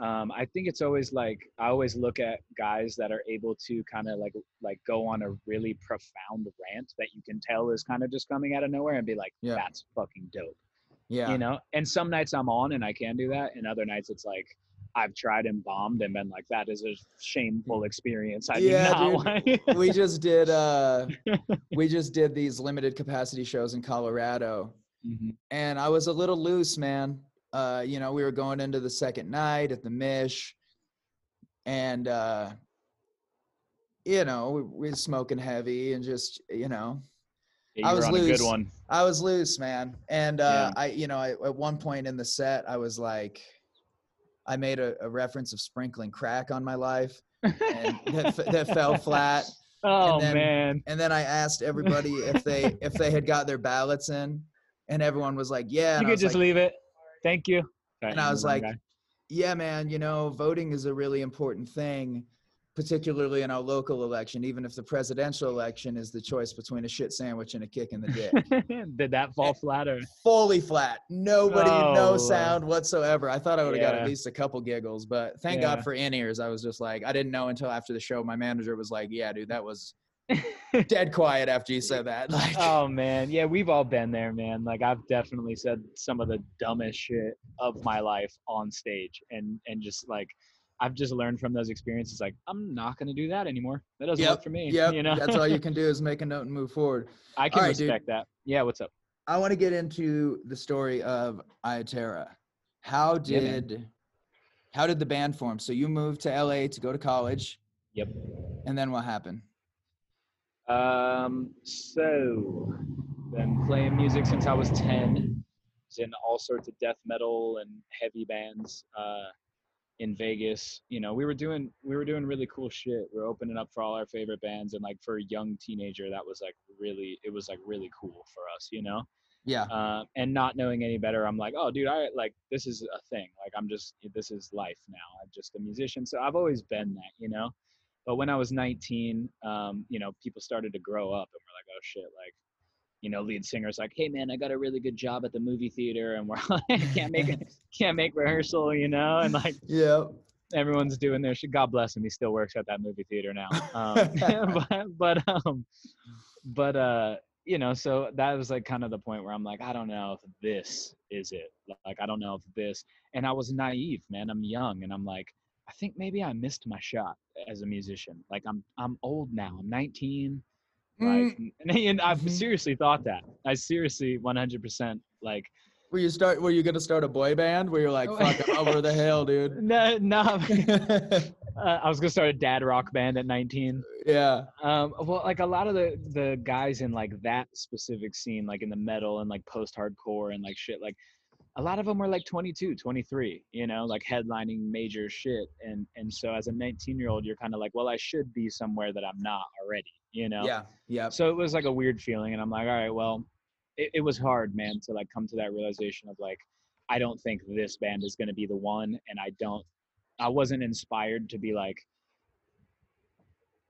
um, I think it's always like I always look at guys that are able to kind of like like go on a really profound rant that you can tell is kind of just coming out of nowhere and be like, Yeah. that's fucking dope yeah you know and some nights i'm on and i can do that and other nights it's like I've tried and bombed and been like, that is a shameful experience. I Yeah, do not want we just did uh [LAUGHS] we just did these limited capacity shows in Colorado Mhm. and I was a little loose, man. Uh, you know, we were going into the second night at the Mish, and uh, you know, we, we were smoking heavy and just, you know, Yeah, I was were on a loose. good one. I was loose, man. And uh, I, you know, I, at one point in the set, I was like, I made a, a reference of sprinkling crack on my life, and [LAUGHS] that, f- that fell flat. oh then- man. And then I asked everybody if they if they had got their ballots in, and everyone was like, "Yeah." You And I could just like, leave it. Thank you. Sorry, And I was like, guy. yeah, man, you know, voting is a really important thing, particularly in our local election, even if the presidential election is the choice between a shit sandwich and a kick in the dick. [LAUGHS] Did that fall eh, flat or? Fully flat. Nobody, no Oh. sound whatsoever. I thought I would have got at least a couple giggles, but thank Yeah. God for in ears. I was just like, I didn't know until after the show. My manager was like, yeah, dude, that was dead quiet after you said that. Like, [LAUGHS] oh man, yeah, we've all been there, man. Like I've definitely said some of the dumbest shit of my life on stage, and and just like I've just learned from those experiences. Like I'm not gonna do that anymore. That doesn't Yep, work for me. [LAUGHS] Yeah, you know, that's all you can do is make a note and move forward. I can All right, dude. respect that. Yeah, what's up? I want to get into the story of Iya Terra. How Yeah, did how did the band form? So you moved to LA to go to college, Yep. and then what happened? Um, so been playing music since I was ten. Was in all sorts of death metal and heavy bands. Uh, in Vegas, you know, we were doing we were doing really cool shit. We were opening up for all our favorite bands, and like for a young teenager, that was like really it was like really cool for us, you know. Yeah, Uh, and not knowing any better, I'm like, oh, dude, I like this is a thing. Like I'm just this is life now. I'm just a musician, so I've always been that, you know. But when I was 19, um, you know, people started to grow up, and we're like, oh shit, like, you know, lead singer's like, hey man, I got a really good job at the movie theater, and we're [LAUGHS] like, can't make [LAUGHS] can't make rehearsal, you know, and like yeah, everyone's doing their shit. God bless him, he still works at that movie theater now. Um, [LAUGHS] but but um, but uh, you know, so that was like kind of the point where I'm like, I don't know if this is it. Like, I don't know if this. And I was naive, man. I'm young, and I'm like, I think maybe I missed my shot as a musician. Like, I'm I'm old now. I'm 19. Like, [LAUGHS] and I've Mhm. seriously thought that. I seriously 100% like Were you start? Were you gonna start a boy band? Where you're like, Oh. [LAUGHS] fuck, over the hill, dude. [LAUGHS] no no. uh, I was gonna start a dad rock band at 19. yeah, Um, well, like a lot of the the guys in like that specific scene, like in the metal and like post hardcore and like shit, like a lot of them were like 22, 23, you know, like headlining major shit. And and so as a 19 year old, you're kind of like, well, I should be somewhere that I'm not already, you know. yeah, yeah. So it was like a weird feeling, and I'm like, all right, well, it, it was hard, man, to like come to that realization of like, I don't think this band is gonna be the one, and I don't, I wasn't inspired to be like,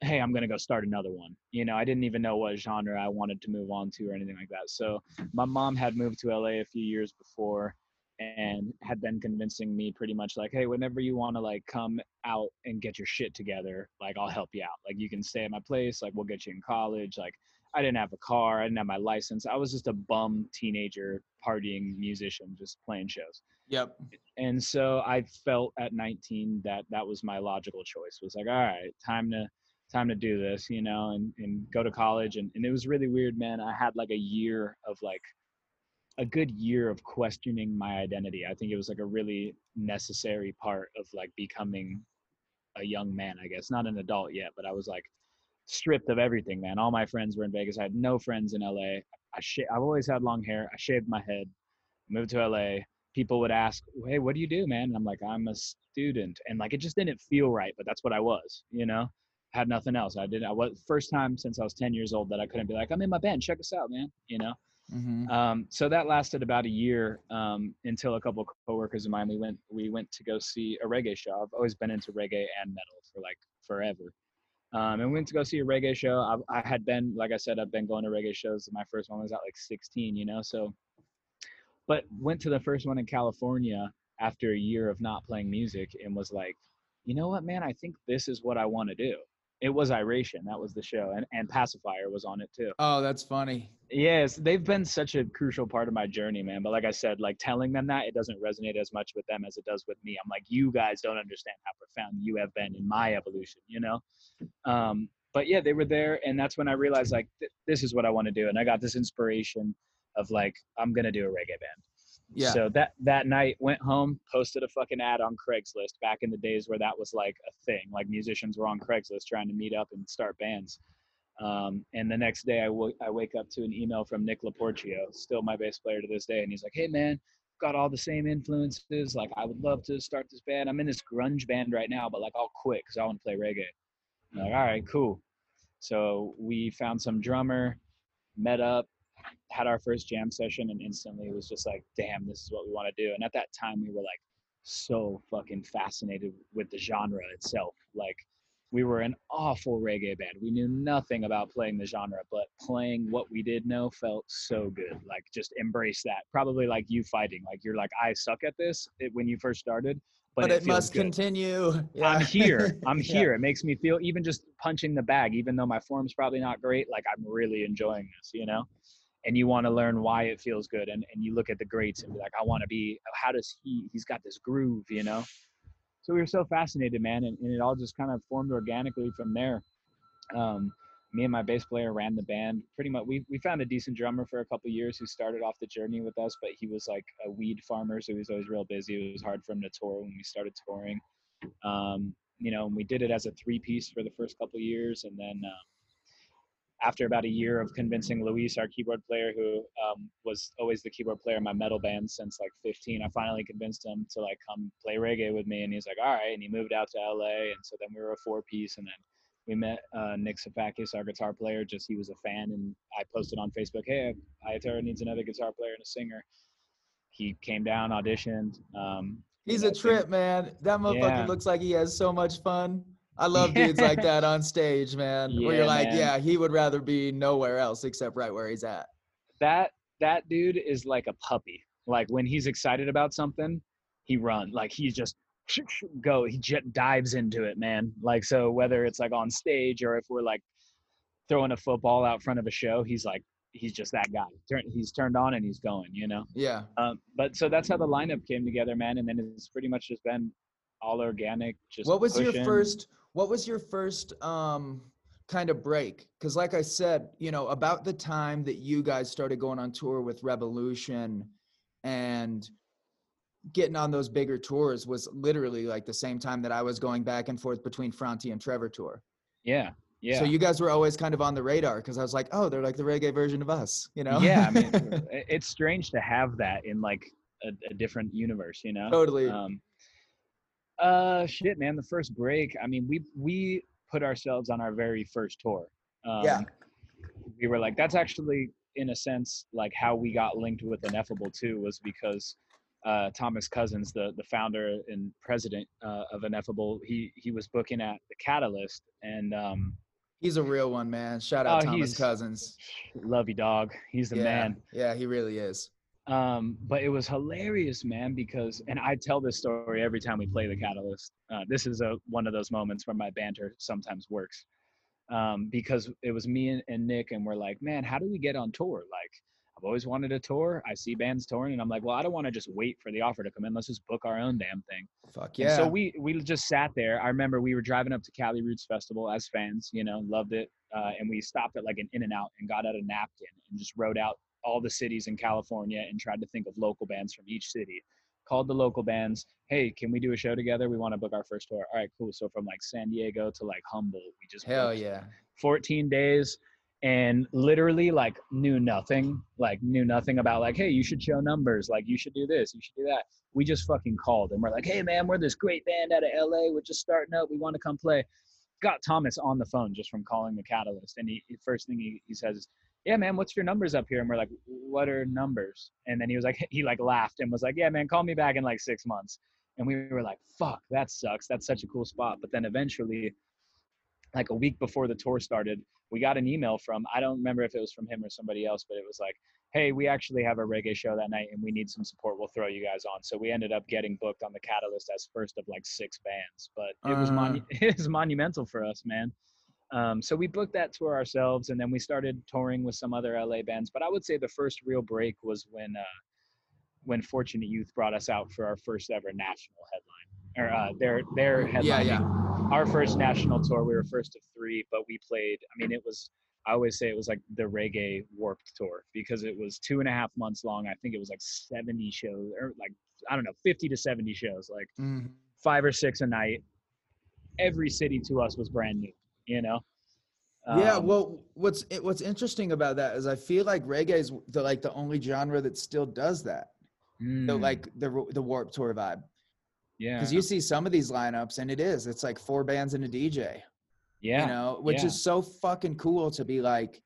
hey, I'm gonna go start another one. You know, I didn't even know what genre I wanted to move on to or anything like that. So my mom had moved to LA a few years before and had been convincing me pretty much like, hey, whenever you want to like come out and get your shit together, like I'll help you out. Like you can stay at my place, like we'll get you in college. Like I didn't have a car, I didn't have my license. I was just a bum teenager partying musician, just playing shows Yep. and so i felt at 19 that that was my logical choice was like all right time to time to do this you know and, and go to college and, and it was really weird man. I had like a year of like a good year of questioning my identity. I think it was like a really necessary part of like becoming a young man i guess. Not an adult yet but i was like stripped of everything man. All my friends were in vegas. I had no friends in la i sh- i've always had long hair. I shaved my head. Moved to la people would ask, "Hey, what do you do, man?" And I'm like, "I'm a student," and like it just didn't feel right, but that's what I was, you know. Had nothing else. I didn't. I was first time since I was 10 years old that I couldn't be like, "I'm in my band. Check us out, man." You know. hmm Um, so that lasted about a year um, until a couple of coworkers of mine we went we went to go see a reggae show. I've always been into reggae and metal for like forever. Um, and we went to go see a reggae show. I, I had been, like I said, I've been going to reggae shows. My first one was at like 16, you know. So, but went to the first one in California after a year of not playing music and was like, you know what, man, I think this is what I want to do. It was Iration. That was the show, and and Passafire was on it too. Oh, that's funny. Yes, they've been such a crucial part of my journey, man. But like I said, like telling them that it doesn't resonate as much with them as it does with me. I'm like, you guys don't understand how profound you have been in my evolution, you know. Um, but yeah, they were there, and that's when I realized like th- this is what I want to do, and I got this inspiration of like I'm gonna do a reggae band. Yeah. So that that night went home, posted a fucking ad on Craigslist back in the days where that was like a thing. Like musicians were on Craigslist trying to meet up and start bands. Um, and the next day I, w- I wake up to an email from Nick Laportio, still my bass player to this day. And he's like, Hey man, got all the same influences. Like I would love to start this band. I'm in this grunge band right now, but like I'll quit cause I want to play reggae. I'm like, all right, cool. So we found some drummer, met up, had our first jam session and instantly it was just like damn this is what we want to do and at that time we were like so fucking fascinated with the genre itself like we were an awful reggae band we knew nothing about playing the genre but playing what we did know felt so good like just embrace that probably like you fighting like you're like i suck at this it, when you first started but, But, it, it, must good. continue. I'm here. I'm [LAUGHS] Yeah. here. It makes me feel even just punching the bag, even though my form's probably not great, like I'm really enjoying this, you know? And you want to learn why it feels good. And, and you look at the greats and be like, I want to be, how does he, he's got this groove, you know? So we were so fascinated, man. And, and it all just kind of formed organically from there. Um, me and my bass player ran the band pretty much. We, we found a decent drummer for a couple years who started off the journey with us, but he was like a weed farmer. So he was always real busy. It was hard for him to tour when we started touring um, you know, and we did it as a three piece for the first couple years. And then um, after about a year of convincing Luis, our keyboard player, who um, was always the keyboard player in my metal band since like 15, I finally convinced him to like come play reggae with me. And he's like, all right. And he moved out to LA. And so then we were a four piece. And then we met uh, Nick Safakis, our guitar player, just he was a fan. And I posted on Facebook, hey, Iya Terra needs another guitar player and a singer. He came down, auditioned. Um, He's a trip, man. That motherfucker Yeah. looks like he has so much fun. I love dudes like [LAUGHS] that on stage, man. where you're like, man. yeah, he would rather be nowhere else except right where he's at. that that dude is like a puppy. Like when he's excited about something, he runs. Like he's just [LAUGHS] go. He just dives into it, man. Like so, whether it's like on stage or if we're like throwing a football out front of a show, he's like he's just that guy. Turn, he's turned on and he's going. You know. Yeah. Um, but so that's how the lineup came together, man. And then it's pretty much just been all organic. Just what was your first what was your first um kind of break because like i said you know about the time that you guys started going on tour with Rebelution and getting on those bigger tours was literally like the same time that i was going back and forth between Franti and trevor tour Yeah. Yeah. so you guys were always kind of on the radar because i was like oh they're like the reggae version of us you know Yeah. I mean, [LAUGHS] it's strange to have that in like a, a different universe, you know. totally Um, uh, shit, man. The first break. I mean, we we put ourselves on our very first tour. Um, Yeah. We were like, that's actually in a sense like how we got linked with Ineffable too, was because uh, Thomas Cousins, the the founder and president uh, of Ineffable, he he was booking at the Catalyst, and um, he's a real one man shout out Oh, thomas cousins love you, dog. He's the yeah man. yeah he really is um but it was hilarious man because and i tell this story every time we play the catalyst uh, this is a one of those moments where my banter sometimes works. Um because it was me and, and nick and we're like man how do we get on tour? Like i've always wanted a tour. I see bands touring and i'm like well i don't want to just wait for the offer to come in. Let's just book our own damn thing. Fuck and yeah. so we we just sat there. I remember we were driving up to Cali Roots Festival as fans, you know, loved it. Uh, and we stopped at like an In and Out and got out a napkin and just wrote out all the cities in California and tried to think of local bands from each city. Called the local bands, hey, can we do a show together? We want to book our first tour. All right, cool. So from like San Diego to like Humboldt, we just hell yeah 14 days and literally like knew nothing like knew nothing about like hey you should show numbers like you should do this you should do that we just fucking called and we're like hey man we're this great band out of la we're just starting up we want to come play got thomas on the phone just from calling the catalyst and he first thing he, he says is yeah man what's your numbers up here? And we're like what are numbers? And then he was like [LAUGHS] he like laughed and was like yeah man call me back in like six months. And we were like fuck that sucks. That's such a cool spot. But then eventually like a week before the tour started, we got an email from I don't remember if it was from him or somebody else, but it was like, "Hey, we actually have a reggae show that night, and we need some support. We'll throw you guys on." So we ended up getting booked on the Catalyst as first of like six bands, but it was uh. monu- [LAUGHS] it was monumental for us, man. Um, so we booked that tour ourselves, and then we started touring with some other LA bands. But I would say the first real break was when uh, when Fortunate Youth brought us out for our first ever national headline, or uh, their their headline. Yeah, yeah. Our first national tour. We were first of three, but we played. I mean, it was. I always say it was like the reggae warped tour because it was two and a half months long. I think it was like 70 shows or like, I don't know, 50 to 70 shows, like Mhm. five or six a night. Every city to us was brand new, you know? yeah, Um, well, what's it- what's interesting about that is I feel like reggae is the like the only genre that still does that. The mm, like the the Warped Tour vibe. yeah, Because you see some of these lineups, and it is it's like four bands and a DJ. yeah, You know, which yeah. is so fucking cool to be like,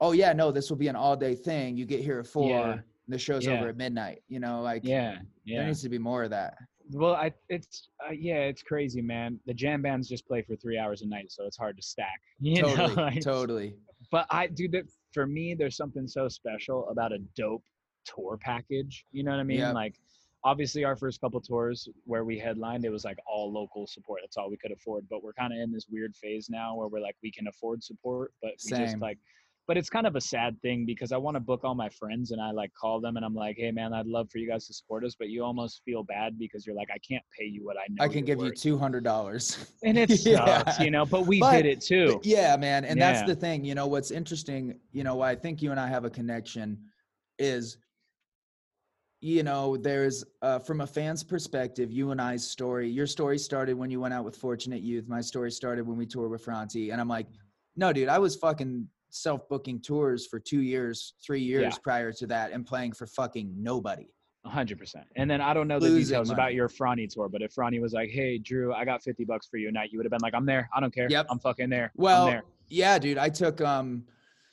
oh yeah, no, this will be an all day thing. You get here at four, Yeah, and the show's yeah. over at midnight. You know, like yeah, yeah there needs to be more of that. Well, I it's uh, yeah, it's crazy, man. The jam bands just play for three hours a night, so it's hard to stack. [LAUGHS] You know? Totally, like, totally. but I do that for me. There's something so special about a dope tour package. You know what I mean? Yep. Like, obviously, our first couple tours where we headlined, it was like all local support. That's all we could afford. But we're kind of in this weird phase now where we're like, we can afford support, but we Same. just like. But it's kind of a sad thing because I want to book all my friends and I like call them and I'm like, hey man, I'd love for you guys to support us, but you almost feel bad because you're like, I can't pay you what I know. I can give you two hundred dollars. and [LAUGHS] it Yeah. you know. But we But- did it too. Yeah, man. And that's the thing. You know, what's interesting, you know, why I think you and I have a connection is, you know, there's uh, from a fan's perspective, you and I's story, your story started when you went out with Fortunate Youth. My story started when we toured with Franti. And I'm like, no, dude, I was fucking self booking tours for two years, three years Yeah. prior to that and playing for fucking nobody. Hundred percent. And then I don't know the Losing details about your Franti tour, but if Franti was like, "Hey, Drew, I got fifty bucks for you tonight," you would have been like, "I'm there. I don't care. Yep. I'm fucking there. Well, I'm there." yeah, dude, I took um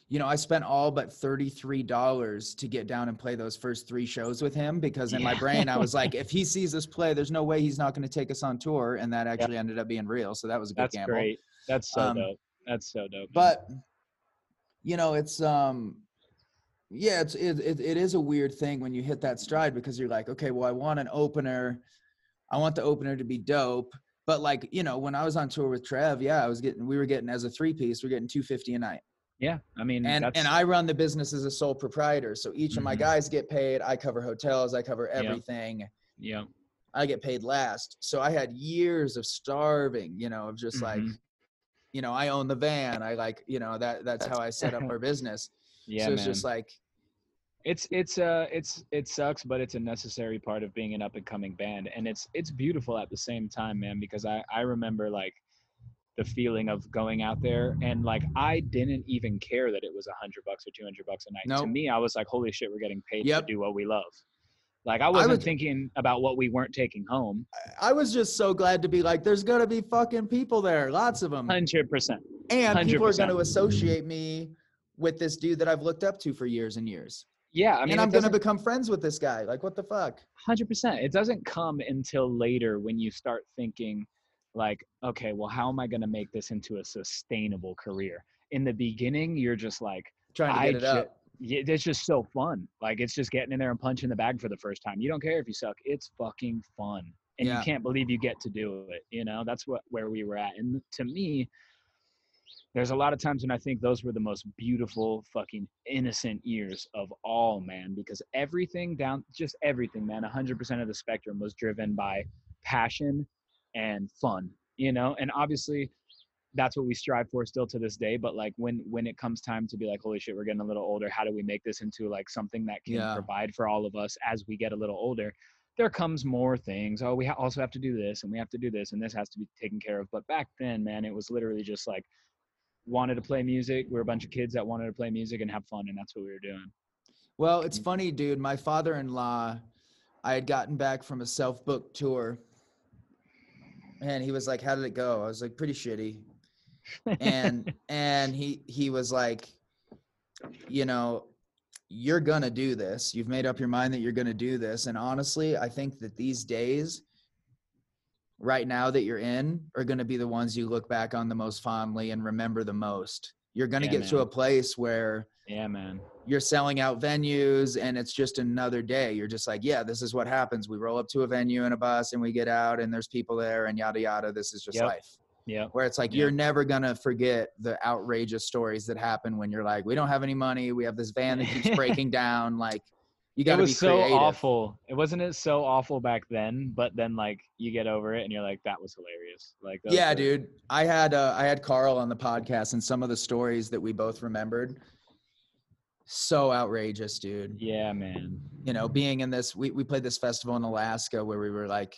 you know, I spent all but $33 to get down and play those first 3 shows with him because in my brain I was like [LAUGHS] if he sees us play, there's no way he's not going to take us on tour and that actually ended up being real, so that was a good That's gamble. great. That's so Um, dope. That's so dope. man. But you know, it's um yeah, it's it, it it is a weird thing when you hit that stride because you're like, okay, well I want an opener. I want the opener to be dope. But like, you know, when I was on tour with Trev, yeah, I was getting we were getting as a three piece, we're getting 250 a night. yeah, I mean, and that's, and I run the business as a sole proprietor. So each of my Mhm. guys get paid. I cover hotels. I cover everything. yeah, I get paid last. So I had years of starving. You know, of just like, Mhm. You know, I own the van. I like, you know, that that's how I set up our [LAUGHS] business. yeah, so it's man. just like, it's it's uh it's it sucks but it's a necessary part of being an up and coming band and it's it's beautiful at the same time man because i i remember like the feeling of going out there and like i didn't even care that it was a hundred bucks or 200 bucks a night to me i was like holy shit we're getting paid Yep. to do what we love like i wasn't would- thinking about what we weren't taking home I was just so glad to be like, there's gonna be fucking people there, lots of them, 100% and people are gonna associate me with this dude that I've looked up to for years and years. yeah i mean and I'm gonna become friends with this guy. Like, what the fuck? Hundred percent. It doesn't come until later when you start thinking, like, okay, well, how am I going to make this into a sustainable career? In the beginning, you're just like, Trying to I get it ju- up. Yeah, it's just so fun. Like, it's just getting in there and punching the bag for the first time. You don't care if you suck. It's fucking fun, and Yeah. you can't believe you get to do it. You know, that's what where we were at. And to me, there's a lot of times when I think those were the most beautiful, fucking innocent years of all, man, because everything down, just everything, man, 100% of the spectrum was driven by passion and fun, you know? And obviously, that's what we strive for still to this day. But like when when it comes time to be like, holy shit, we're getting a little older. How do we make this into like something that can Yeah. provide for all of us as we get a little older? There comes more things. Oh, we ha- also have to do this, and we have to do this, and this has to be taken care of. But back then, man, it was literally just like wanted to play music. We were a bunch of kids that wanted to play music and have fun, and that's what we were doing. Well, it's funny, dude. My father-in-law, I had gotten back from a self-booked tour, and he was like, "How did it go?" I was like, "Pretty shitty." And [LAUGHS] and he he was like, "You know, you're gonna do this. You've made up your mind that you're gonna do this." And honestly, I think that these days, right now that you're in, are gonna be the ones you look back on the most fondly and remember the most. You're gonna Yeah, get to a place where yeah, man. you're selling out venues and it's just another day. You're just like, yeah, this is what happens. We roll up to a venue in a bus and we get out and there's people there and yada yada. This is just Yep. life. Yeah. where it's like Yeah. you're never gonna forget the outrageous stories that happen when you're like, we don't have any money, we have this van that keeps [LAUGHS] breaking down. Like, you got to was be so awful. It wasn't it so awful back then, but then like you get over it and you're like, that was hilarious. Like Yeah, dude. I had uh, I had Carl on the podcast, and some of the stories that we both remembered, so outrageous, dude. Yeah, man. you know, being in this, we, we played this festival in Alaska where we were like,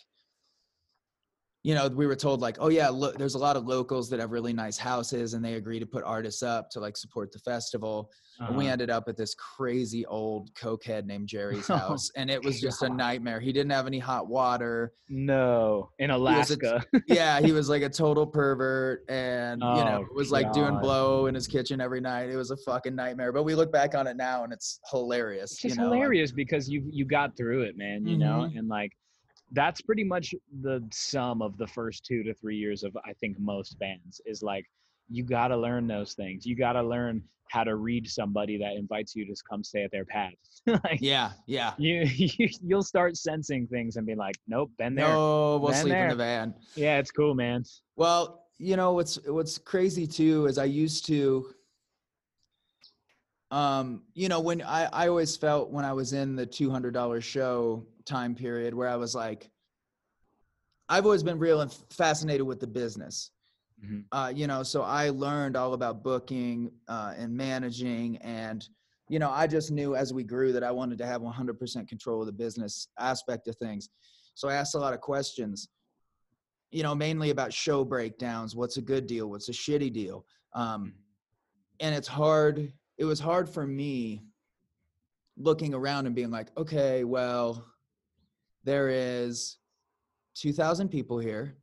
you know, we were told like, oh yeah, look, there's a lot of locals that have really nice houses and they agree to put artists up to like support the festival. And we Uh-huh. ended up at this crazy old cokehead named Jerry's [LAUGHS] Oh, house. And it was just a nightmare. He didn't have any hot water. no in was a- Alaska. [LAUGHS] Yeah, he was like a total pervert and, you know, Oh, was like doing blow in his kitchen every night. It was a fucking nightmare. But we look back on it now and it's hilarious. it's just you know? hilarious because you you got through it, man. You know, Mhm. and like that's pretty much the sum of the first two to three years of I think most bands is like you got to learn those things. You got to learn how to read somebody that invites you to come stay at their pad. [LAUGHS] like yeah, yeah. you, you you'll start sensing things and be like, nope, been there. No, we'll sleep in the van. Yeah, it's cool, man. Well, you know what's what's crazy too is I used to um you know when I I always felt when I was in the $200 show time period where I was like I've always been real and fascinated with the business. Mhm. Uh you know, so I learned all about booking uh and managing and you know, I just knew as we grew that I wanted to have 100% control of the business aspect of things. So I asked a lot of questions you know, mainly about show breakdowns. What's a good deal? What's a shitty deal? Um, and it's hard. It was hard for me looking around and being like, okay, well, there is 2,000 people here.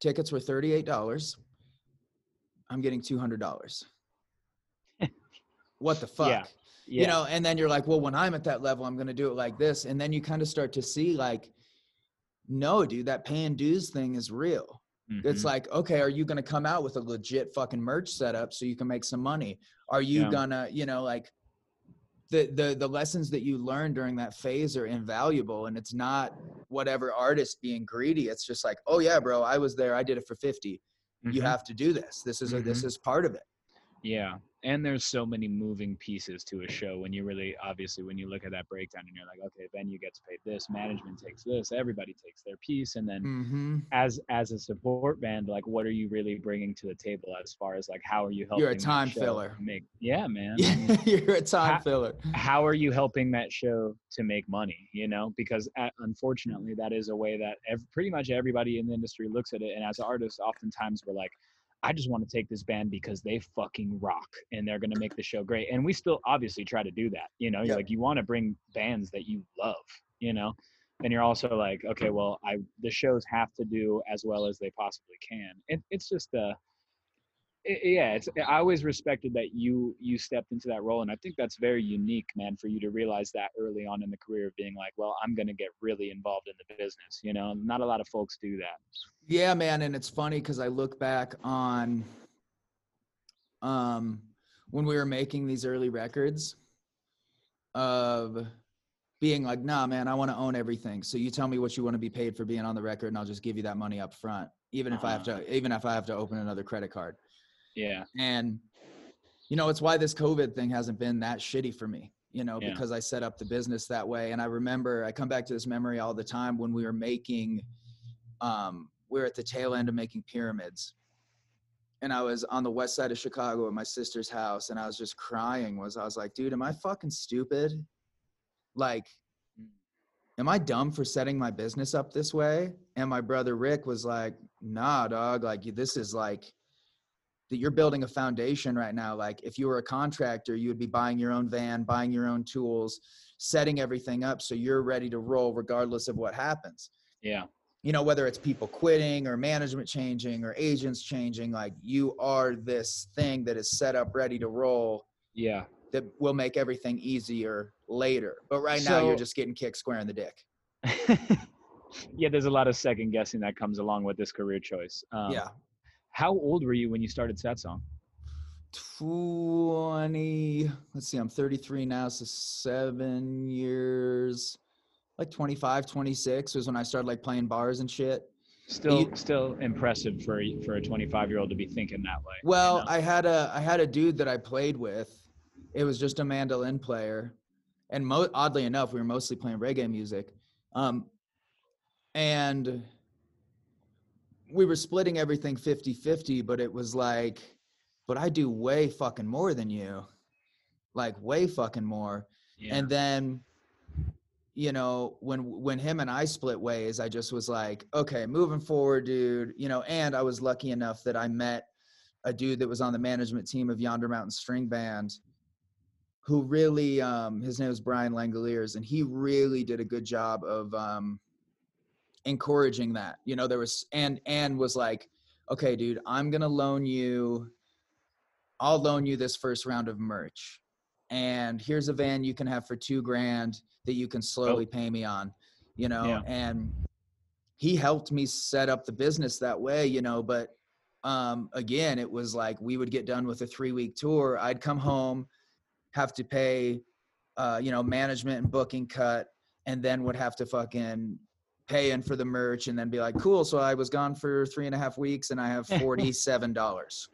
Tickets were $38. I'm getting $200. what the [LAUGHS] fuck? Yeah. Yeah. you know and then you're like well when i'm at that level i'm going to do it like this and then you kind of start to see like no dude that paying dues thing is real it's Mhm. like okay are you going to come out with a legit fucking merch setup so you can make some money are you Yeah. gonna you know like the the the lessons that you learn during that phase are invaluable and it's not whatever artist being greedy it's just like oh yeah bro i was there i did it for 50 you Mhm. have to do this this is a, this is part of it Yeah. And there's so many moving pieces to a show when you really obviously when you look at that breakdown and you're like, okay, venue gets paid this, management takes this, everybody takes their piece. And then mm-hmm. as as a support band, like what are you really bringing to the table as far as like how are you helping You're a time filler. Make yeah, man. I mean, [LAUGHS] you're a time Ha- filler how are you helping that show to make money you know because uh, unfortunately that is a way that ev- pretty much everybody in the industry looks at it and as artists oftentimes we're like i just want to take this band because they fucking rock and they're going to make the show great and we still obviously try to do that you know you're like you want to bring bands that you love you know and you're also like okay well i the shows have to do as well as they possibly can it, it's just uh yeah it's i always respected that you you stepped into that role and i think that's very unique man for you to realize that early on in the career of being like well i'm going to get really involved in the business you know not a lot of folks do that Yeah, man, and it's funny because I look back on um when we were making these early records of being like, nah, man, I want to own everything. So you tell me what you want to be paid for being on the record, and I'll just give you that money up front, even if I have to, even if I have to open another credit card. Yeah And you know, it's why this COVID thing hasn't been that shitty for me, you know, Yeah. because I set up the business that way. And I remember I come back to this memory all the time when we were making um we were at the tail end of making pyramids. And I was on the west side of Chicago at my sister's house and I was just crying was I was like, dude, am I fucking stupid? Like am I dumb for setting my business up this way? And my brother Rick was like, nah, dog, like this is like that you're building a foundation right now. Like if you were a contractor, you would be buying your own van, buying your own tools, setting everything up so you're ready to roll regardless of what happens. yeah You know, whether it's people quitting or management changing or agents changing, like you are this thing that is set up ready to roll yeah that will make everything easier later. But right now you're just getting kicked square in the dick. [LAUGHS] yeah there's a lot of second guessing that comes along with this career choice um, yeah. How old were you when you started Satsang 20 let's see i'm 33 now so seven years like 25 26 was when i started like playing bars and shit Still, You- still impressive for a- for a 25 year old to be thinking that way. you Well, know? I had a I had a dude that I played with. It was just a mandolin player, and mo- oddly enough, we were mostly playing reggae music. Um, and we were splitting everything 50-50, but it was like, but I do way fucking more than you, like way fucking more. yeah. And then, you know, when when him and I split ways, I just was like, okay, moving forward, dude. You know, and I was lucky enough that I met a dude that was on the management team of Yonder Mountain String Band, who really, um, his name was Brian Langoliers, and he really did a good job of um, encouraging that. You know, there was and and was like, okay, dude, I'm gonna loan you. I'll loan you this first round of merch and here's a van you can have for two grand that you can slowly pay me on you know Yeah. and he helped me set up the business that way you know but um again it was like we would get done with a three week tour i'd come home have to pay uh you know management and booking cut and then would have to fucking pay in for the merch and then be like cool so i was gone for three and a half weeks and i have [LAUGHS] $47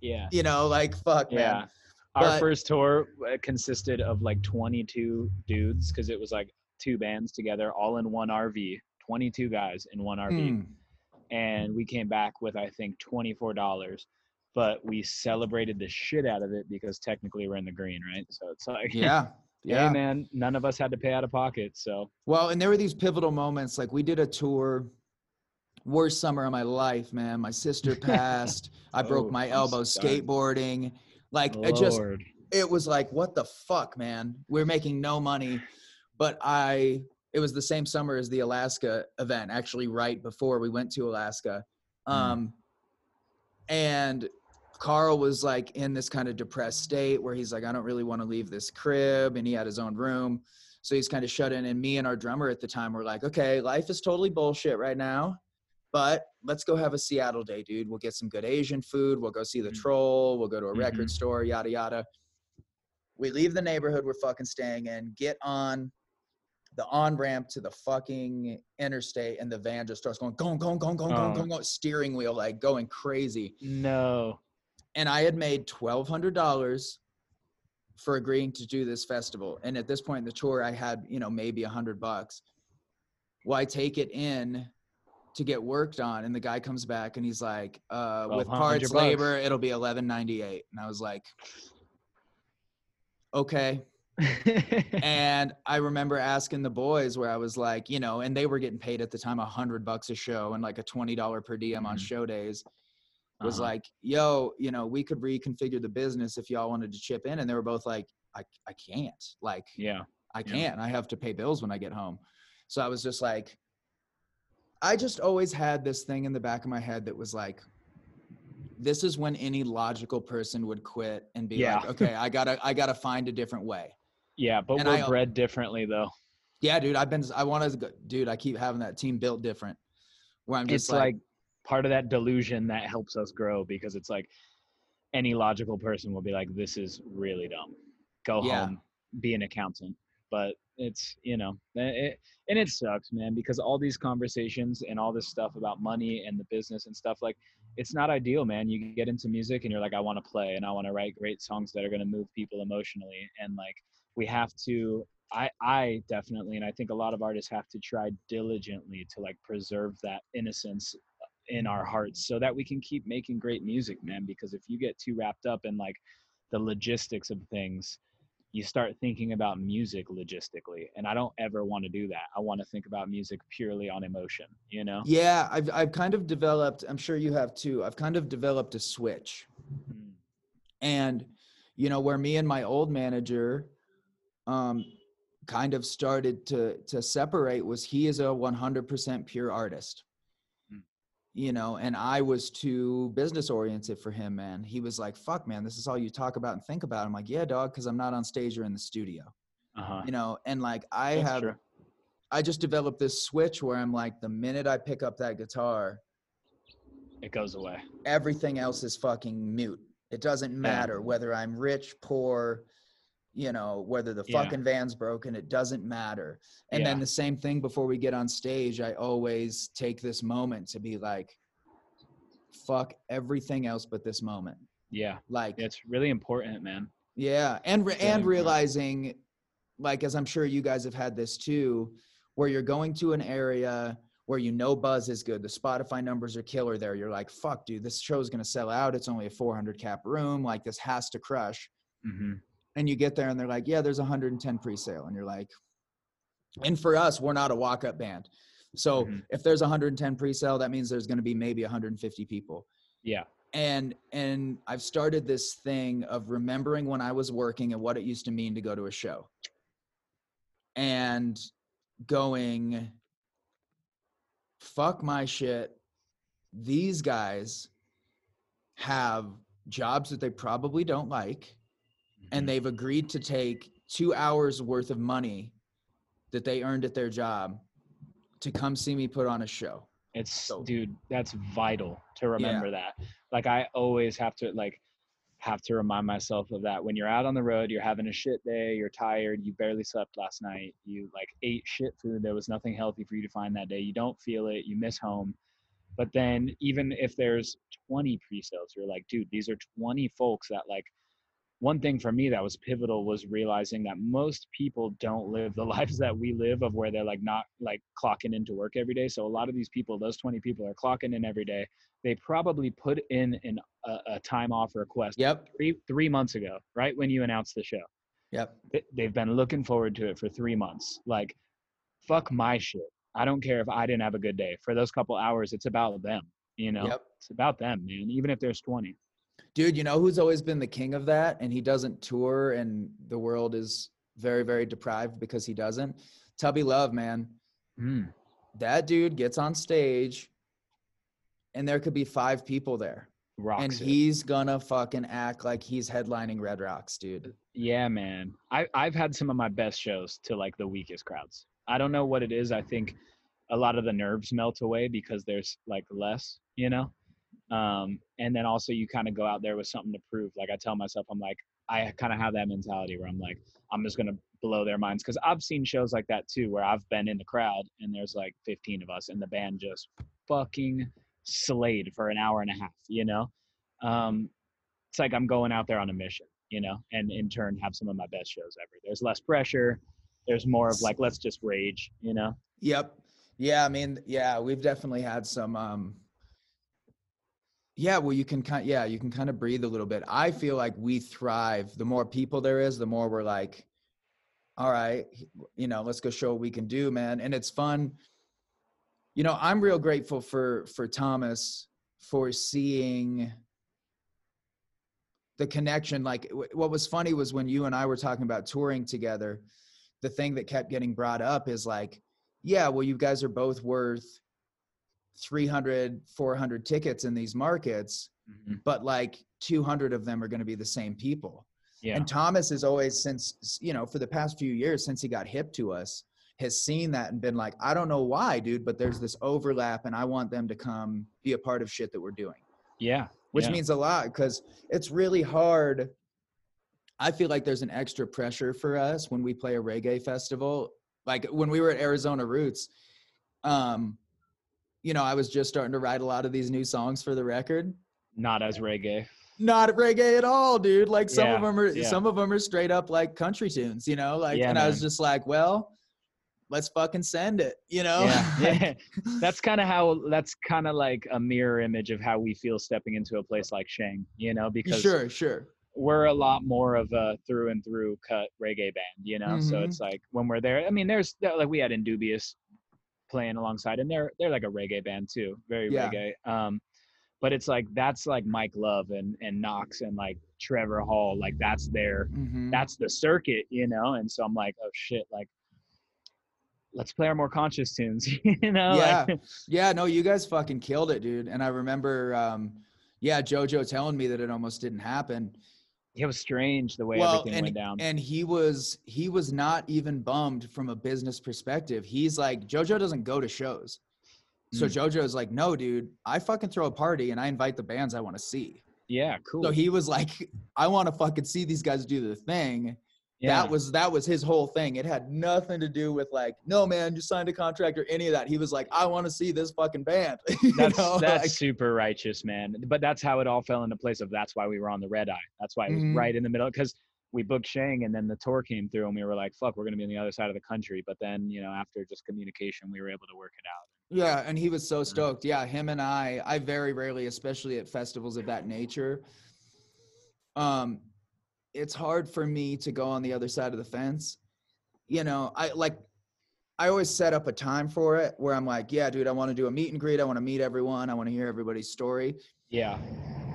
yeah. you know like fuck Yeah. man Our But- first tour uh, consisted of like 22 dudes because it was like two bands together, all in one RV. 22 guys in one RV, Mm. and we came back with I think 24 dollars. But we celebrated the shit out of it because technically we're in the green, right? So it's like, yeah [LAUGHS] yeah hey man, none of us had to pay out of pocket. So Well, and there were these pivotal moments. Like we did a tour, worst summer of my life, man. My sister [LAUGHS] passed. I broke Oh, my elbow sorry. skateboarding. Like it just, it was like, what the fuck, man? We're making no money, but I. It was the same summer as the Alaska event, actually, right before we went to Alaska. Mm. Um, and Carl was like in this kind of depressed state where he's like, I don't really want to leave this crib, and he had his own room. So he's kind of shut in. And me and our drummer at the time were like, okay, life is totally bullshit right now, but let's go have a Seattle day, dude. We'll get some good Asian food. We'll go see the Mm. troll. We'll go to a Mhm. record store, yada, yada. We leave the neighborhood we're fucking staying in, get on the on ramp to the fucking interstate, and the van just starts going, going, going, going, going, going, Oh. going, going, steering wheel, like going crazy No. And I had made twelve hundred dollars for agreeing to do this festival. And at this point in the tour, I had you know maybe a hundred bucks. Well, I take it in to get worked on, and the guy comes back and he's like, uh, "With 1,200 parts, bucks. labor, it'll be eleven ninety eight. And I was like, "Okay." [LAUGHS] and I remember asking the boys where I was like, you know, and they were getting paid at the time a hundred bucks a show and like a twenty dollar per diem on Mhm. show days. Was Uh-huh. like, yo, you know, we could reconfigure the business if y'all wanted to chip in, and they were both like, I, I can't, like, yeah. I can't. I have to pay bills when I get home. So I was just like, I just always had this thing in the back of my head that was like, this is when any logical person would quit and be Yeah. like, okay, I gotta, I gotta find a different way. Yeah, but And we're I- bred differently though. Yeah, dude, I've been, I want to, dude, I keep having that team built different where I'm just it's like, like, part of that delusion that helps us grow because it's like any logical person will be like this is really dumb. Go Yeah. home be an accountant. But it's you know it, and it sucks man because all these conversations and all this stuff about money and the business and stuff like it's not ideal man. You get into music and you're like i want to play and i want to write great songs that are going to move people emotionally. And like we have to i i definitely and i think a lot of artists have to try diligently to like preserve that innocence in our hearts so that we can keep making great music man because if you get too wrapped up in like the logistics of things you start thinking about music logistically and i don't ever want to do that i want to think about music purely on emotion you know yeah, I've, I've kind of developed, I'm sure you have too. I've kind of developed a switch Mm, and you know where me and my old manager um kind of started to to separate was he is a 100% pure artist. You know and i was too business oriented for him man. He was like fuck man this is all you talk about and think about. I'm like yeah dog because i'm not on stage or in the studio. Uh-huh. You know and like i That's have true. i just developed this switch where i'm like the minute i pick up that guitar it goes away. everything else is fucking mute. It doesn't matter whether I'm rich, poor, you know, whether the Yeah. fucking van's broken, it doesn't matter. And then the same thing before we get on stage, I always take this moment to be like, fuck everything else but this moment. Yeah. Like, It's really important, man. yeah, and re- Really and important. realizing, like as I'm sure you guys have had this too, where you're going to an area where you know buzz is good, the Spotify numbers are killer there. You're like, fuck, dude, this show's gonna sell out. It's only a 400 cap room. Like this has to crush. hmm And you get there and they're like, yeah, there's 110 pre-sale, and you're like, and for us, we're not a walk-up band. So Mhm. if there's 110 pre-sale, that means there's going to be maybe 150 people Yeah. and and i've started this thing of remembering when i was working and what it used to mean to go to a show and going fuck my shit these guys have jobs that they probably don't like. And they've agreed to take two hours worth of money that they earned at their job to come see me put on a show It's So- dude, that's vital to remember that. Like I always have to like have to remind myself of that. When you're out on the road, you're having a shit day, you're tired, you barely slept last night, you like ate shit food, there was nothing healthy for you to find that day. You don't feel it, you miss home. But then even if there's 20 pre-sales, you're like, dude, these are 20 folks that like one thing for me that was pivotal was realizing that most people don't live the [LAUGHS] lives that we live of where they're like not like clocking into work every day. So a lot of these people those 20 people are clocking in every day. They probably put in an, a, a time off request yep. three three months ago right when you announced the show. Yep. They- they've been looking forward to it for three months. Like fuck my shit. I don't care if i didn't have a good day. For those couple hours it's about them you know? Yep. It's about them man even if there's 20 Dude, you know who's always been the king of that and he doesn't tour and the world is very, very deprived because he doesn't? Tubby Love, man. Mm, That dude gets on stage and there could be five people there. rocks and it. he's gonna fucking act like he's headlining Red Rocks, dude. Yeah, man. I I've had some of my best shows to like the weakest crowds. I don't know what it is. I think a lot of the nerves melt away because there's like less, you know. Um, and then also you kind of go out there with something to prove. Like I tell myself, I'm like, I kind of have that mentality where I'm like, I'm just gonna blow their minds because I've seen shows like that too, where I've been in the crowd and there's like 15 of us and the band just fucking slayed for an hour and a half, you know. Um, it's like I'm going out there on a mission, you know, and in turn have some of my best shows ever. There's less pressure. There's more of like, let's just rage, you know? Yep. Yeah, I mean, yeah, we've definitely had some um yeah, well you can kind yeah, you can kind of breathe a little bit. I feel like we thrive. The more people there is, the more we're like all right, you know, let's go show what we can do, man. And it's fun. You know, I'm real grateful for for Thomas for seeing the connection like what was funny was when you and I were talking about touring together, the thing that kept getting brought up is like yeah, well, you guys are both worth 300, 400 tickets in these markets, but like 200 of them are going to be the same people. Yeah. And Thomas is always, since, you know, for the past few years, since he got hip to us, has seen that and been like, I don't know why, dude, but there's this overlap and I want them to come be a part of shit that we're doing, yeah. which yeah. means a lot because it's really hard. I feel like there's an extra pressure for us when we play a reggae festival. Like when we were at Arizona Roots, um, you know, I was just starting to write a lot of these new songs for the record. not as reggae. Not reggae at all, dude. Like some of them are yeah. some of them are straight up like country tunes, you know? Like Yeah, and I was just like, well, let's fucking send it, you know? Yeah. [LAUGHS] [LAUGHS] That's kind of how, that's kind of like a mirror image of how we feel stepping into a place like Shang, you know, because sure, sure. we're a lot more of a through and through cut reggae band, you know. So Mhm. it's like when we're there, I mean, there's like we had Indubious playing alongside, and they're they're like a reggae band too, very Yeah. reggae. Um, but it's like that's like Mike Love and and Knox and like Trevor Hall, like that's their Mhm. that's the circuit, you know. And so I'm like, oh shit, like let's play our more conscious tunes, [LAUGHS] you know. Yeah. Like, Yeah, no, you guys fucking killed it, dude. And I remember um yeah, Jojo telling me that it almost didn't happen. It was strange the way well, everything and, went down. and he was he was not even bummed from a business perspective. He's like, Jojo doesn't go to shows. So Mm. Jojo's like, no, dude, I fucking throw a party and I invite the bands I want to see. yeah, cool. So he was like, I want to fucking see these guys do the thing. Yeah. That was that was his whole thing. It had nothing to do with like, no man, you signed a contract or any of that. He was like, I want to see this fucking band. [LAUGHS] That's know, that's like- super righteous, man. But that's how it all fell into place. Of that's why we were on the red eye. That's why it was Mhm. right in the middle because we booked Shang and then the tour came through and we were like, fuck, we're gonna be on the other side of the country. But then you know after just communication, we were able to work it out. Yeah, and he was so stoked. Yeah, him and I, I very rarely, especially at festivals of that nature, um, it's hard for me to go on the other side of the fence. You know, I like I always set up a time for it where I'm like, yeah, dude, I want to do a meet and greet. I want to meet everyone. I want to hear everybody's story. Yeah,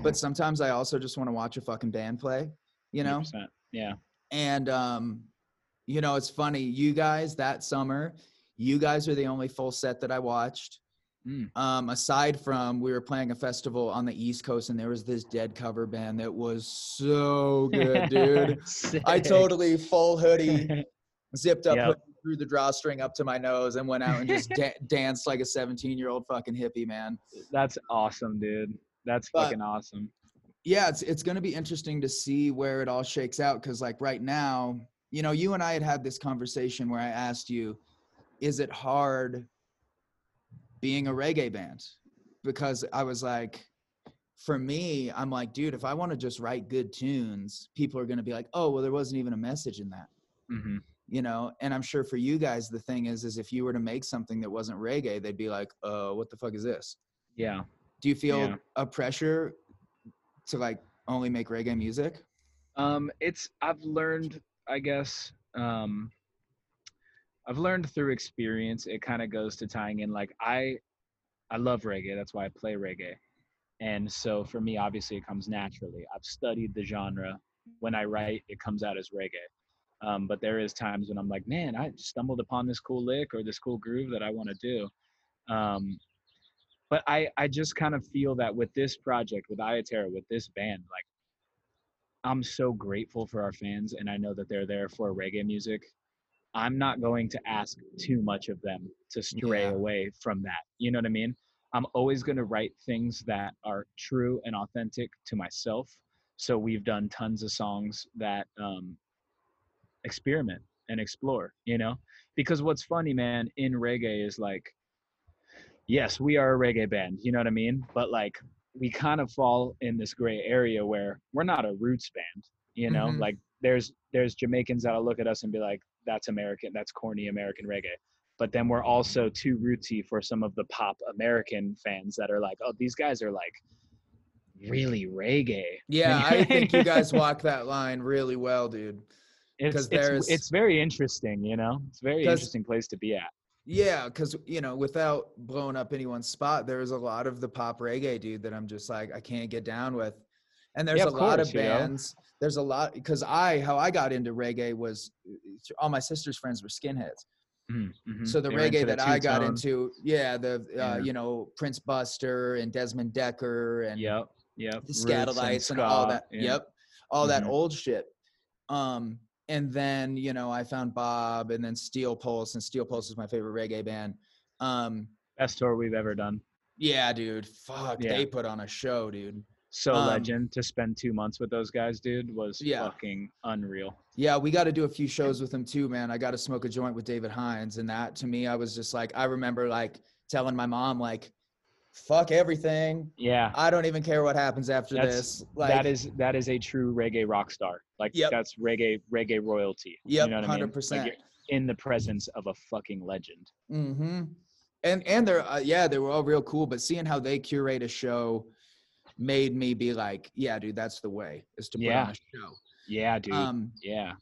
But sometimes I also just want to watch a fucking band play, you know? 100%. Yeah, And um, you know, it's funny, you guys that summer, you guys are the only full set that I watched. Mm. Um, aside from we were playing a festival on the East Coast and there was this dead cover band that was so good, dude. [LAUGHS] I totally full hoodie, [LAUGHS] zipped up, Yep. threw the drawstring up to my nose, and went out and just [LAUGHS] da- danced like a 17 year old fucking hippie, man. That's awesome, dude. That's But- fucking awesome. yeah it's it's going to be interesting to see where it all shakes out because like right now you know you and i had had this conversation where i asked you is it hard being a reggae band because i was like for me i'm like dude if i want to just write good tunes people are going to be like oh well there wasn't even a message in that. Hmm you know? And i'm sure for you guys the thing is is if you were to make something that wasn't reggae they'd be like uh what the fuck is this? Yeah. do you feel Yeah. a pressure to like only make reggae music? Um, it's I've learned, I guess, um, I've learned through experience. It kind of goes to tying in like I, I love reggae. That's why I play reggae, and so for me, obviously, it comes naturally. I've studied the genre. When I write, it comes out as reggae. Um, but there is times when I'm like, man, I stumbled upon this cool lick or this cool groove that I want to do. Um, but I, I just kind of feel that with this project, with Iya Terra, with this band, like I'm so grateful for our fans, and I know that they're there for reggae music. I'm not going to ask too much of them to stray Yeah. away from that. You know what I mean? I'm always going to write things that are true and authentic to myself. So we've done tons of songs that um, experiment and explore, you know? Because what's funny, man, in reggae is like, yes, we are a reggae band, you know what I mean? But like, we kind of fall in this gray area where we're not a roots band, you know? Mhm. Like, there's there's Jamaicans that'll look at us and be like, that's American, that's corny American reggae. But then we're also too rootsy for some of the pop American fans that are like, oh, these guys are like really reggae. Yeah, [LAUGHS] I think you guys walk that line really well, dude. it's, 'cause it's, there's- it's very interesting, you know? It's a very interesting place to be at. Yeah, because you know, without blowing up anyone's spot, there's a lot of the pop reggae, dude, that I'm just like I can't get down with. And there's Yeah, a lot of course, you know. bands. There's a lot because I how I got into reggae was all my sister's friends were skinheads. Mhm, mhm. So the into reggae the that I got into, yeah, the uh, Yeah. you know Prince Buster and Desmond Dekker and Yep, yep. the Skatalites and, all that. yeah. Yep, all that Mhm. old shit. Um, and then you know I found Bob, and then Steel Pulse, and Steel Pulse is my favorite reggae band. Um, Best tour we've ever done. yeah, dude, fuck, Yeah. they put on a show, dude. So Um, legend to spend two months with those guys, dude, was Yeah. fucking unreal. Yeah, we got to do a few shows with them too, man. I got to smoke a joint with David Hinds, and that to me, I was just like, I remember like telling my mom like, "Fuck everything, Yeah, I don't even care what happens after That's- this." Like, that is that is a true reggae rock star. Like Yep. that's reggae reggae royalty. Yep, you know what I mean? hundred Like, percent. in the presence of a fucking legend. Mm-hmm. And and they're uh, yeah, they were all real cool. But seeing how they curate a show made me be like, yeah, dude, that's the way is to put Yeah. on a show. Yeah, dude. Um, yeah.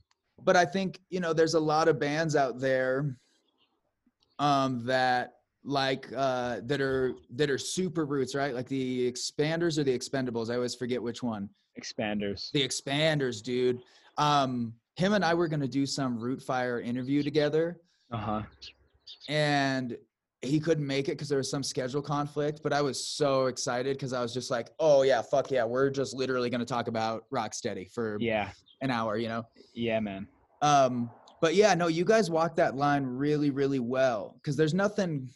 but I think you know there's a lot of bands out there um, that like uh, that are that are super roots, right? Like the Expanders or the Expendables. I always forget which one. Expanders. The Expanders, dude. Um, him and I were gonna do some Rootfire interview together. Uh huh. and he couldn't make it because there was some schedule conflict. But I was so excited because I was just like, "Oh yeah, fuck yeah, we're just literally going to talk about Rocksteady for Yeah. an hour," you know. Yeah, man. Um, but yeah, no, you guys walk that line really, really well because there's nothing.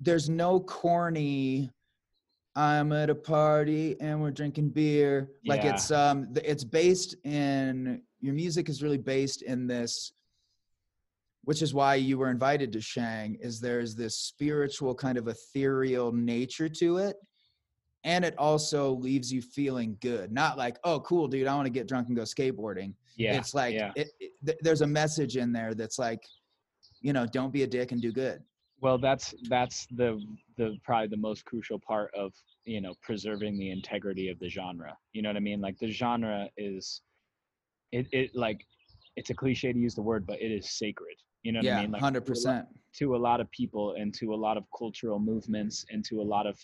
There's no corny. I'm at a party and we're drinking beer. Like it's um, it's based in your music is really based in this which is why you were invited to Shang is there's this spiritual kind of ethereal nature to it and it also leaves you feeling good. Not like oh cool dude I want to get drunk and go skateboarding. Yeah. it's like yeah. it, it, th- there's a message in there that's like you know don't be a dick and do good. Well that's that's the the probably the most crucial part of you know preserving the integrity of the genre. You know what i mean? Like the genre is it, it like it's a cliche to use the word but it is sacred you know what yeah i mean? Like 100% to a lot of people and to a lot of cultural movements and to a lot of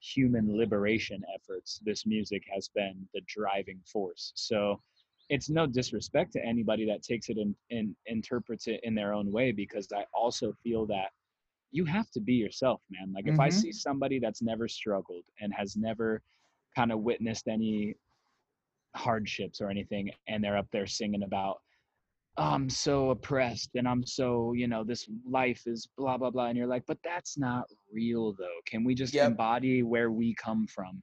human liberation efforts this music has been the driving force. So it's no disrespect to anybody that takes it and, and interprets it in their own way because i also feel that you have to be yourself man. Like if i Mhm. see somebody that's never struggled and has never kind of witnessed any hardships or anything and they're up there singing about "Oh, i'm so oppressed and i'm so you know this life is blah blah blah and you're like but that's not real though. Can we just Yep. embody where we come from?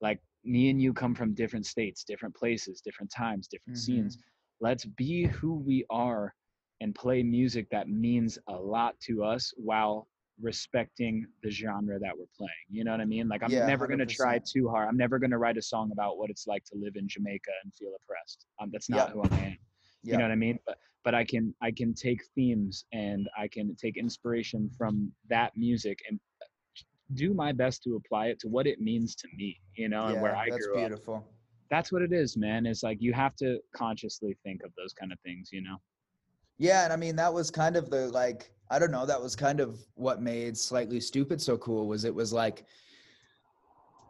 Like me and you come from different states different places different times different scenes. Let's be who we are and play music that means a lot to us while respecting the genre that we're playing. You know what i mean? Like i'm Yeah, never going to try too hard. I'm never going to write a song about what it's like to live in jamaica and feel oppressed. Um, that's not Yep. who i am yeah you know what i mean? But but i can i can take themes and i can take inspiration from that music and uh, do my best to apply it to what it means to me you know and where i that's grew up. beautiful. That's what it is man. It's like you have to consciously think of those kind of things you know? Yeah, and I mean that was kind of the like I don't know, that was kind of what made Slightly Stoopid so cool was it was like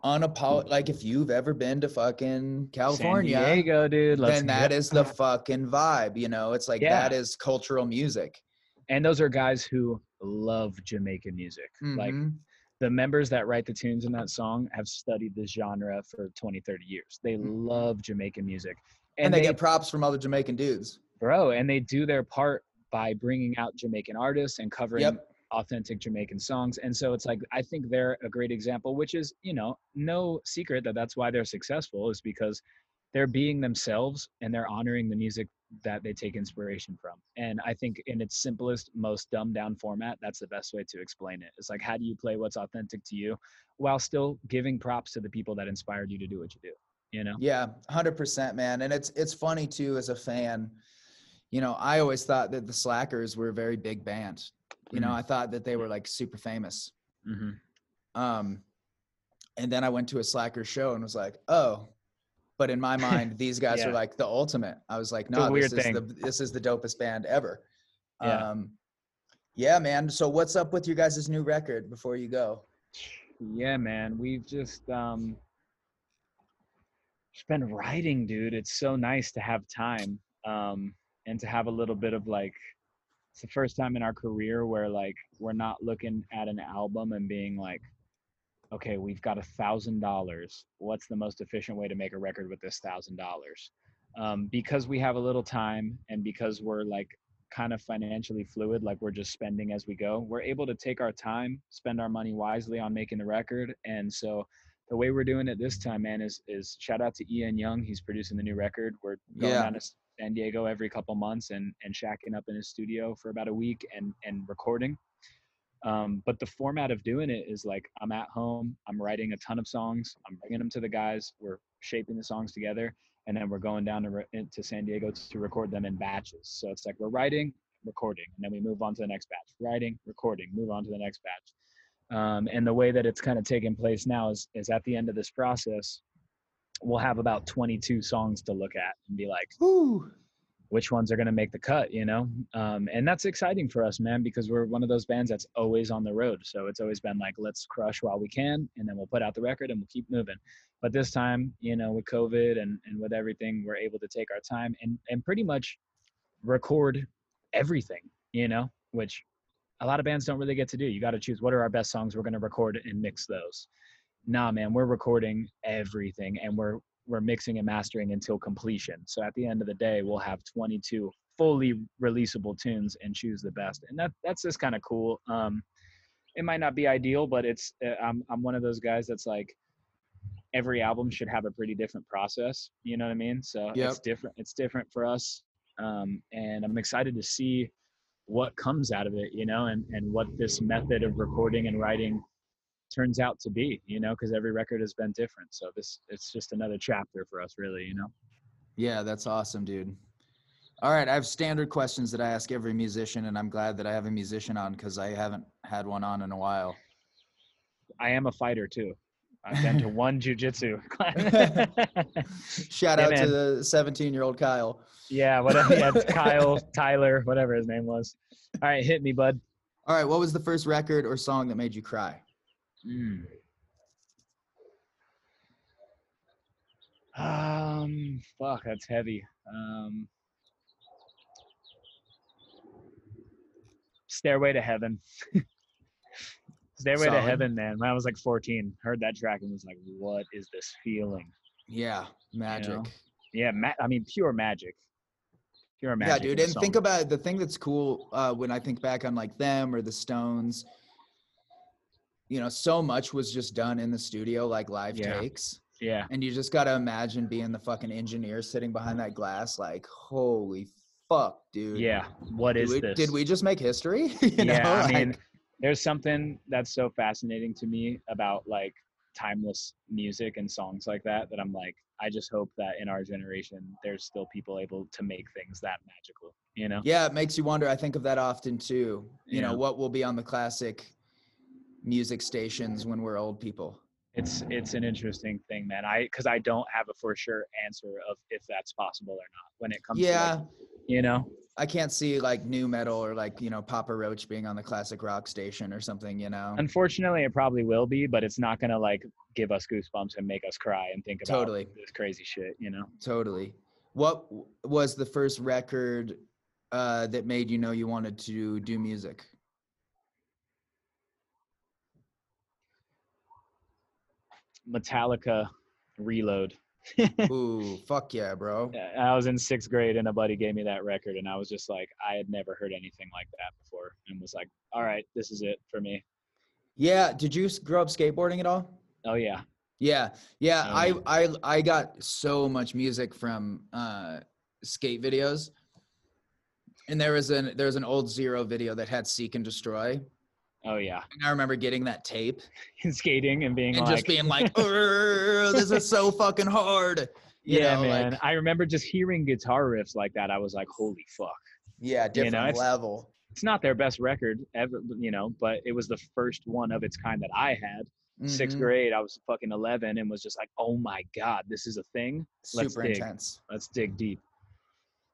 unapolog like if you've ever been to fucking California, San Diego, dude. Then that go. is the fucking vibe, you know. It's like that Yeah. is cultural music. and those are guys who love Jamaican music. Like Mhm. the members that write the tunes in that song have studied this genre for 20, 30 years. They Mhm. love Jamaican music. and, they, get props from other Jamaican dudes. bro, and they do their part by bringing out Jamaican artists and covering Yep. Authentic Jamaican songs. And so it's like I think they're a great example, which is you know no secret that that's why they're successful is because they're being themselves and they're honoring the music that they take inspiration from. And I think in its simplest, most dumbed down format, that's the best way to explain it. It's like how do you play what's authentic to you while still giving props to the people that inspired you to do what you do. You know? Yeah, hundred percent, man. And it's it's funny too as a fan. You know, I always thought that the Slackers were a very big band. You know, Mhm. I thought that they were like super famous. hmm Um, and then I went to a Slacker show and was like, oh, but in my mind, [LAUGHS] these guys Yeah. are like the ultimate. I was like, no, weird this is thing. the this is the dopest band ever. Yeah. Um, yeah, man. So what's up with your guys' new record before you go? Yeah, man. We've just um just been writing, dude. It's so nice to have time. Um and to have a little bit of like it's the first time in our career where like we're not looking at an album and being like, okay, we've got a thousand dollars. What's the most efficient way to make a record with this thousand dollars? Um, because we have a little time and because we're like kind of financially fluid, like we're just spending as we go, we're able to take our time, spend our money wisely on making the record. And so the way we're doing it this time, man, is is shout out to Ian Young. He's producing the new record. We're going Yeah. down to San Diego every couple months and and shacking up in his studio for about a week and and recording. Um, but the format of doing it is like I'm at home, I'm writing a ton of songs, I'm bringing them to the guys, we're shaping the songs together, and then we're going down to re- to San Diego to record them in batches. So it's like we're writing, recording, and then we move on to the next batch, writing, recording, move on to the next batch. Um, and the way that it's kind of taking place now is is at the end of this process, we'll have about 22 songs to look at and be like, Woo. which ones are going to make the cut, you know? Um, and that's exciting for us, man, because we're one of those bands that's always on the road. So it's always been like, let's crush while we can, and then we'll put out the record and we'll keep moving. But this time, you know, with COVID and, and with everything, we're able to take our time and, and pretty much record everything, you know, which a lot of bands don't really get to do. You got to choose what are our best songs we're going to record and mix those. Nah, man, we're recording everything and we're we're mixing and mastering until completion. So at the end of the day, we'll have 22 fully releasable tunes and choose the best. And that that's just kind of cool. Um, it might not be ideal, but it's uh, I'm I'm one of those guys that's like every album should have a pretty different process. You know what I mean? So Yep. it's different. It's different for us, um, and I'm excited to see what comes out of it. You know, and and what this method of recording and writing turns out to be. You know, because every record has been different. So this it's just another chapter for us, really. You know. Yeah, that's awesome, dude. All right, I have standard questions that I ask every musician, and I'm glad that I have a musician on because I haven't had one on in a while. I am a fighter too. I've been to one jujitsu [LAUGHS] class. [LAUGHS] Shout out to the 17 year old Kyle. yeah, whatever. Yeah, [LAUGHS] Kyle, Tyler, whatever his name was. All right, hit me, bud. All right, what was the first record or song that made you cry? Mm. Um, fuck, that's heavy. Um, Stairway to Heaven. [LAUGHS] Stairway to Heaven, man. When I was like 14, heard that track and was like, "What is this feeling?" Yeah, magic. Yeah, ma- I mean, pure magic. Pure magic. Yeah, dude. And think about it, the thing that's cool uh, when I think back on like them or the Stones. You know, so much was just done in the studio, like live Yeah. takes. Yeah, And you just got to imagine being the fucking engineer sitting behind that glass, like, holy fuck, dude. yeah. What Did we, this? did we just make history? [LAUGHS] you yeah, know, I mean, there's something that's so fascinating to me about like timeless music and songs like that that I'm like, I just hope that in our generation there's still people able to make things that magical, you know? yeah, it makes you wonder. I think of that often too. You know, what will be on the classic music stations when we're old people? It's it's an interesting thing, man. I because I don't have a for sure answer of if that's possible or not when it comes to Yeah, like, you know? I can't see like nu metal or like, you know, Papa Roach being on the classic rock station or something, you know? Unfortunately it probably will be, but it's not gonna like give us goosebumps and make us cry and think about Totally. this crazy shit, you know? Totally. What was the first record uh, that made you know you wanted to do music? Metallica Reload. [LAUGHS] Ooh, fuck yeah, bro. I was in sixth grade and a buddy gave me that record and I was just like, I had never heard anything like that before and was like, all right, this is it for me. Yeah. Did you grow up skateboarding at all? Oh yeah. Yeah. Yeah. Oh, I. I, I got so much music from uh, skate videos. And there was an there was an old zero video that had Seek and Destroy. Oh yeah. And I remember getting that tape [LAUGHS] And skating and being and like, just being like, [LAUGHS] this is so fucking hard. You yeah, know, man. like- I remember just hearing guitar riffs like that. I was like, holy fuck. yeah, You know, different it's- level. It's not their best record ever, you know, but it was the first one of its kind that I had. Sixth Mhm. grade, I was fucking 11 and was just like, oh my God, this is a thing. Let's Super dig. intense. Let's dig deep.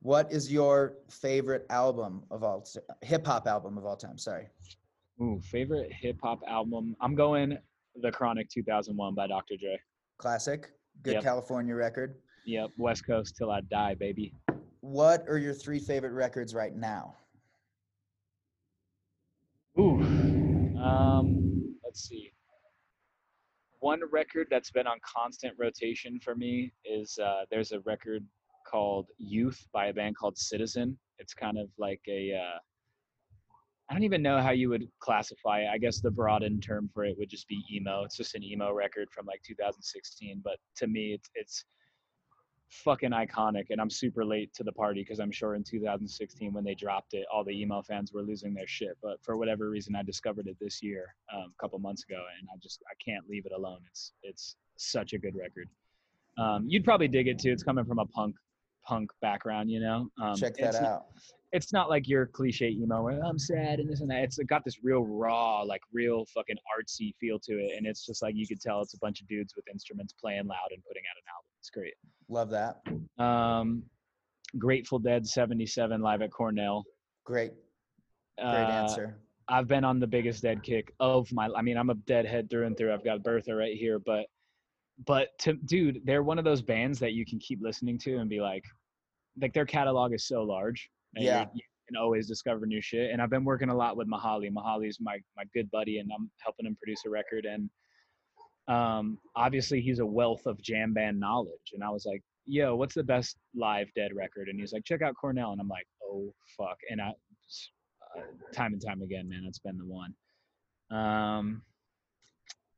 What is your favorite album of all hip hop album of all time? Sorry. Ooh, favorite hip hop album? I'm going The Chronic 2001 by Dr. Dre. Classic. Good Yep. California record. Yep, West Coast till I die, baby. What are your three favorite records right now? Ooh, um, let's see. One record that's been on constant rotation for me is uh, there's a record called Youth by a band called Citizen. It's kind of like a uh, I don't even know how you would classify it. I guess the broadened term for it would just be emo. It's just an emo record from like 2016, but to me, it's it's fucking iconic. And I'm super late to the party because I'm sure in 2016 when they dropped it, all the emo fans were losing their shit. But for whatever reason, I discovered it this year, um, a couple months ago, and I just I can't leave it alone. It's it's such a good record. Um, you'd probably dig it too. It's coming from a punk punk background, you know. Um, Check that it's, out. it's not like your cliche emo where I'm sad and this and that. It's got this real raw, like real fucking artsy feel to it, and it's just like you could tell it's a bunch of dudes with instruments playing loud and putting out an album. It's great. Love that. Um, Grateful Dead '77 live at Cornell. Great, great Uh, answer. I've been on the biggest dead kick of my. I mean, I'm a deadhead through and through. I've got Bertha right here, but but to dude, they're one of those bands that you can keep listening to and be like, like their catalog is so large. Yeah. you can always discover new shit. And I've been working a lot with Mahali. Mahali's my my good buddy, and I'm helping him produce a record. And um, obviously, he's a wealth of jam band knowledge. And I was like, yo, what's the best live dead record? And he's like, check out Cornell. And I'm like, oh fuck. And I uh, time and time again, man, it's been the one. Um,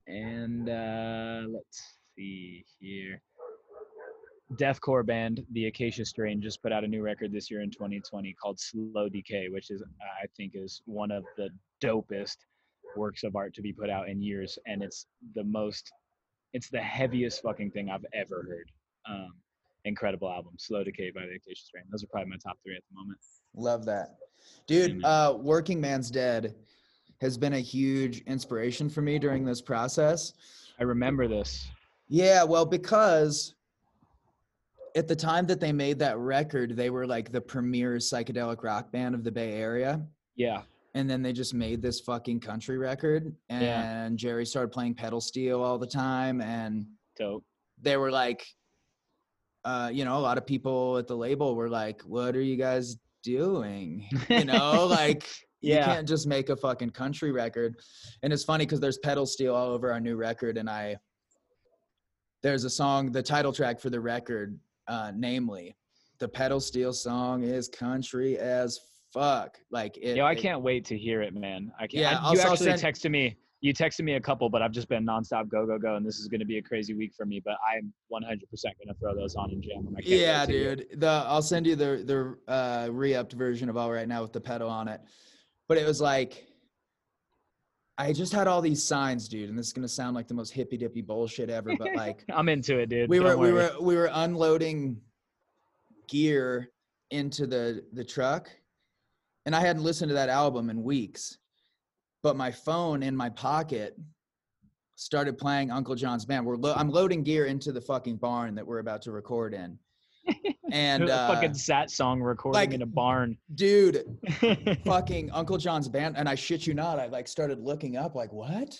and uh, let's see. Deathcore band, the Acacia Strain, just put out a new record this year in 2020 called Slow Decay, which is I think is one of the dopest works of art to be put out in years, and it's the most, it's the heaviest fucking thing I've ever heard. Um, incredible album, Slow Decay by the Acacia Strain. Those are probably my top three at the moment. Love that, dude. Uh, Workingman's Dead has been a huge inspiration for me during this process. I remember this. Yeah, well, because at the time that they made that record, they were like the premier psychedelic rock band of the Bay Area. Yeah, And then they just made this fucking country record. And Yeah. Jerry started playing pedal steel all the time. And dope. they were like, uh, you know, a lot of people at the label were like, what are you guys doing? [LAUGHS] You know, like, yeah. you can't just make a fucking country record. And it's funny because there's pedal steel all over our new record. And I, there's a song, the title track for the record, uh, namely, the pedal steel song is country as fuck. Like it. Yo, I it- can't wait to hear it, man. I can't. Yeah, I, you I'll actually send- texted me. You texted me a couple, but I've just been nonstop go go go, and this is going to be a crazy week for me. But I'm 100% going to throw those on and jam them. I can't Yeah, to hear it. dude. The I'll send you the the uh, re-upped version of all right now with the pedal on it. But it was like I just had all these signs, dude, and this is gonna sound like the most hippy dippy bullshit ever, but [LAUGHS] like I'm into it, dude. we Don't were we were we were unloading gear into the the truck, and I hadn't listened to that album in weeks, but my phone in my pocket started playing Uncle John's band. We're lo- I'm loading gear into the fucking barn that we're about to record in, and [LAUGHS] a uh, fucking Satsang recording like- in a barn. dude, [LAUGHS] fucking Uncle John's band, and I shit you not, I like started looking up, like what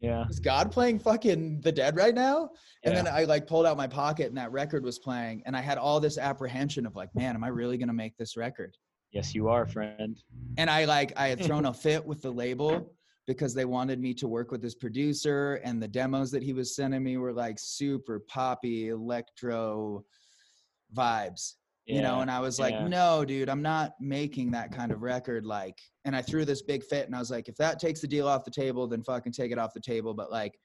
yeah, is God playing fucking The Dead right now? And yeah. then I like pulled out my pocket and that record was playing, and I had all this apprehension of like, man, am I really gonna make this record? yes, you are, friend. And I like I had thrown [LAUGHS] a fit with the label because they wanted me to work with this producer, and the demos that he was sending me were like super poppy electro vibes you know and i was like yeah. no dude i'm not making that kind of record like and i threw this big fit and i was like if that takes the deal off the table then fucking take it off the table but like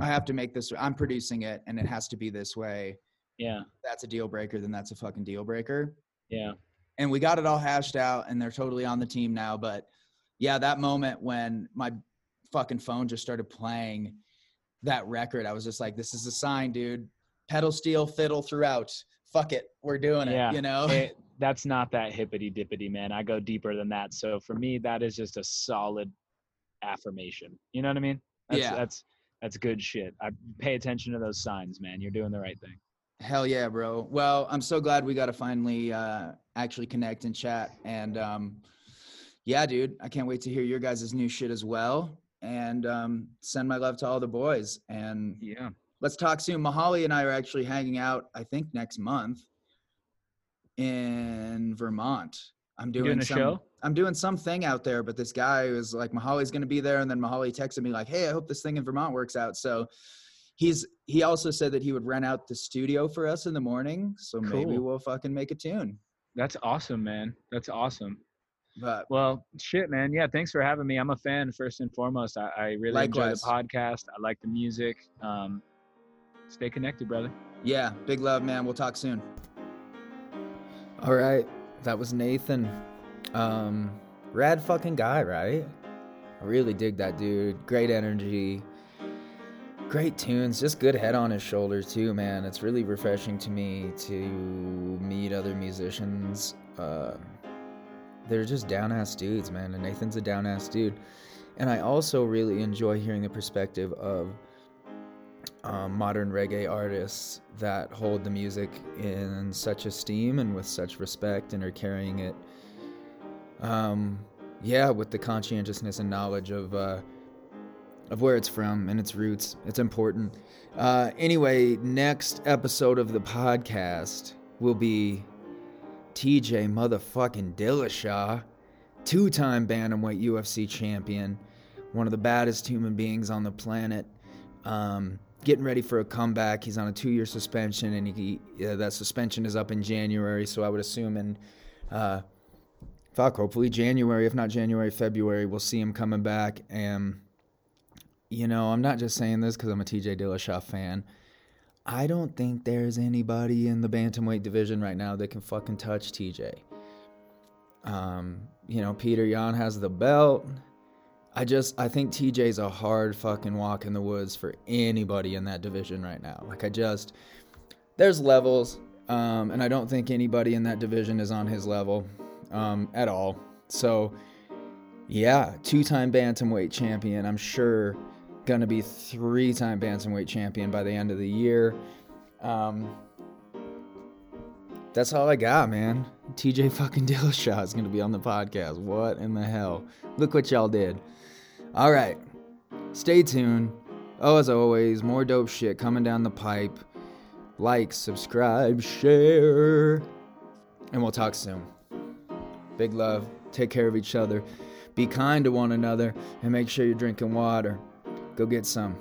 i have to make this i'm producing it and it has to be this way. Yeah, If that's a deal breaker then that's a fucking deal breaker. Yeah. and we got it all hashed out and they're totally on the team now but yeah that moment when my fucking phone just started playing that record i was just like this is a sign dude. Pedal steel fiddle throughout fuck it we're doing it Yeah. you know It- [LAUGHS] that's not that hippity dippity, man. I go deeper than that. So for me, that is just a solid affirmation. You know what I mean? That's, Yeah. That's that's good shit. I pay attention to those signs, man. You're doing the right thing. Hell yeah, bro. Well, I'm so glad we got to finally uh, actually connect and chat. And um, yeah, dude, I can't wait to hear your guys' new shit as well. And um, send my love to all the boys. And Yeah. Let's talk soon. Mahali and I are actually hanging out, I think, next month in Vermont. I'm doing, doing a some, show? I'm doing something out there, but this guy was like, Mahali's going to be there. And then Mahali texted me like, Hey, I hope this thing in Vermont works out. So he's, he also said that he would rent out the studio for us in the morning. So maybe we'll fucking make a tune. That's awesome, man. That's awesome. But Well, shit, man. Yeah, thanks for having me. I'm a fan first and foremost. I, I really Likewise. enjoy the podcast. I like the music. Um, stay connected, brother. yeah, big love, man. We'll talk soon. All right. That was Nathan. Um, rad fucking guy, right? I really dig that dude. Great energy. Great tunes. Just good head on his shoulder, too, man. It's really refreshing to me to meet other musicians. Uh, they're just down ass dudes, man. And Nathan's a down ass dude. And I also really enjoy hearing the perspective of um, modern reggae artists that hold the music in such esteem and with such respect and are carrying it, um, yeah, with the conscientiousness and knowledge of uh, of where it's from and its roots. It's important. Uh, anyway, next episode of the podcast will be TJ motherfucking Dillashaw, two-time bantamweight UFC champion, one of the baddest human beings on the planet. Um, getting ready for a comeback. He's on a two-year suspension, and he uh, that suspension is up in January. So I would assume in uh, fuck, hopefully January, if not January, February, we'll see him coming back. And you know, I'm not just saying this because I'm a TJ Dillashaw fan. I don't think there's anybody in the bantamweight division right now that can fucking touch TJ. Um, you know, Petr Yan has the belt. I just I think TJ's a hard fucking walk in the woods for anybody in that division right now. Like I just there's levels, um, and I don't think anybody in that division is on his level um, at all. So yeah, two-time bantamweight champion. I'm sure gonna be three-time bantamweight champion by the end of the year. Um, that's all I got, man. TJ fucking [LAUGHS] Dillashaw is gonna be on the podcast. What in the hell? Look what y'all did. All right, stay tuned. Oh, as always, more dope shit coming down the pipe. Like, subscribe, share, and we'll talk soon. Big love. Take care of each other. Be kind to one another, and make sure you're drinking water. Go get some.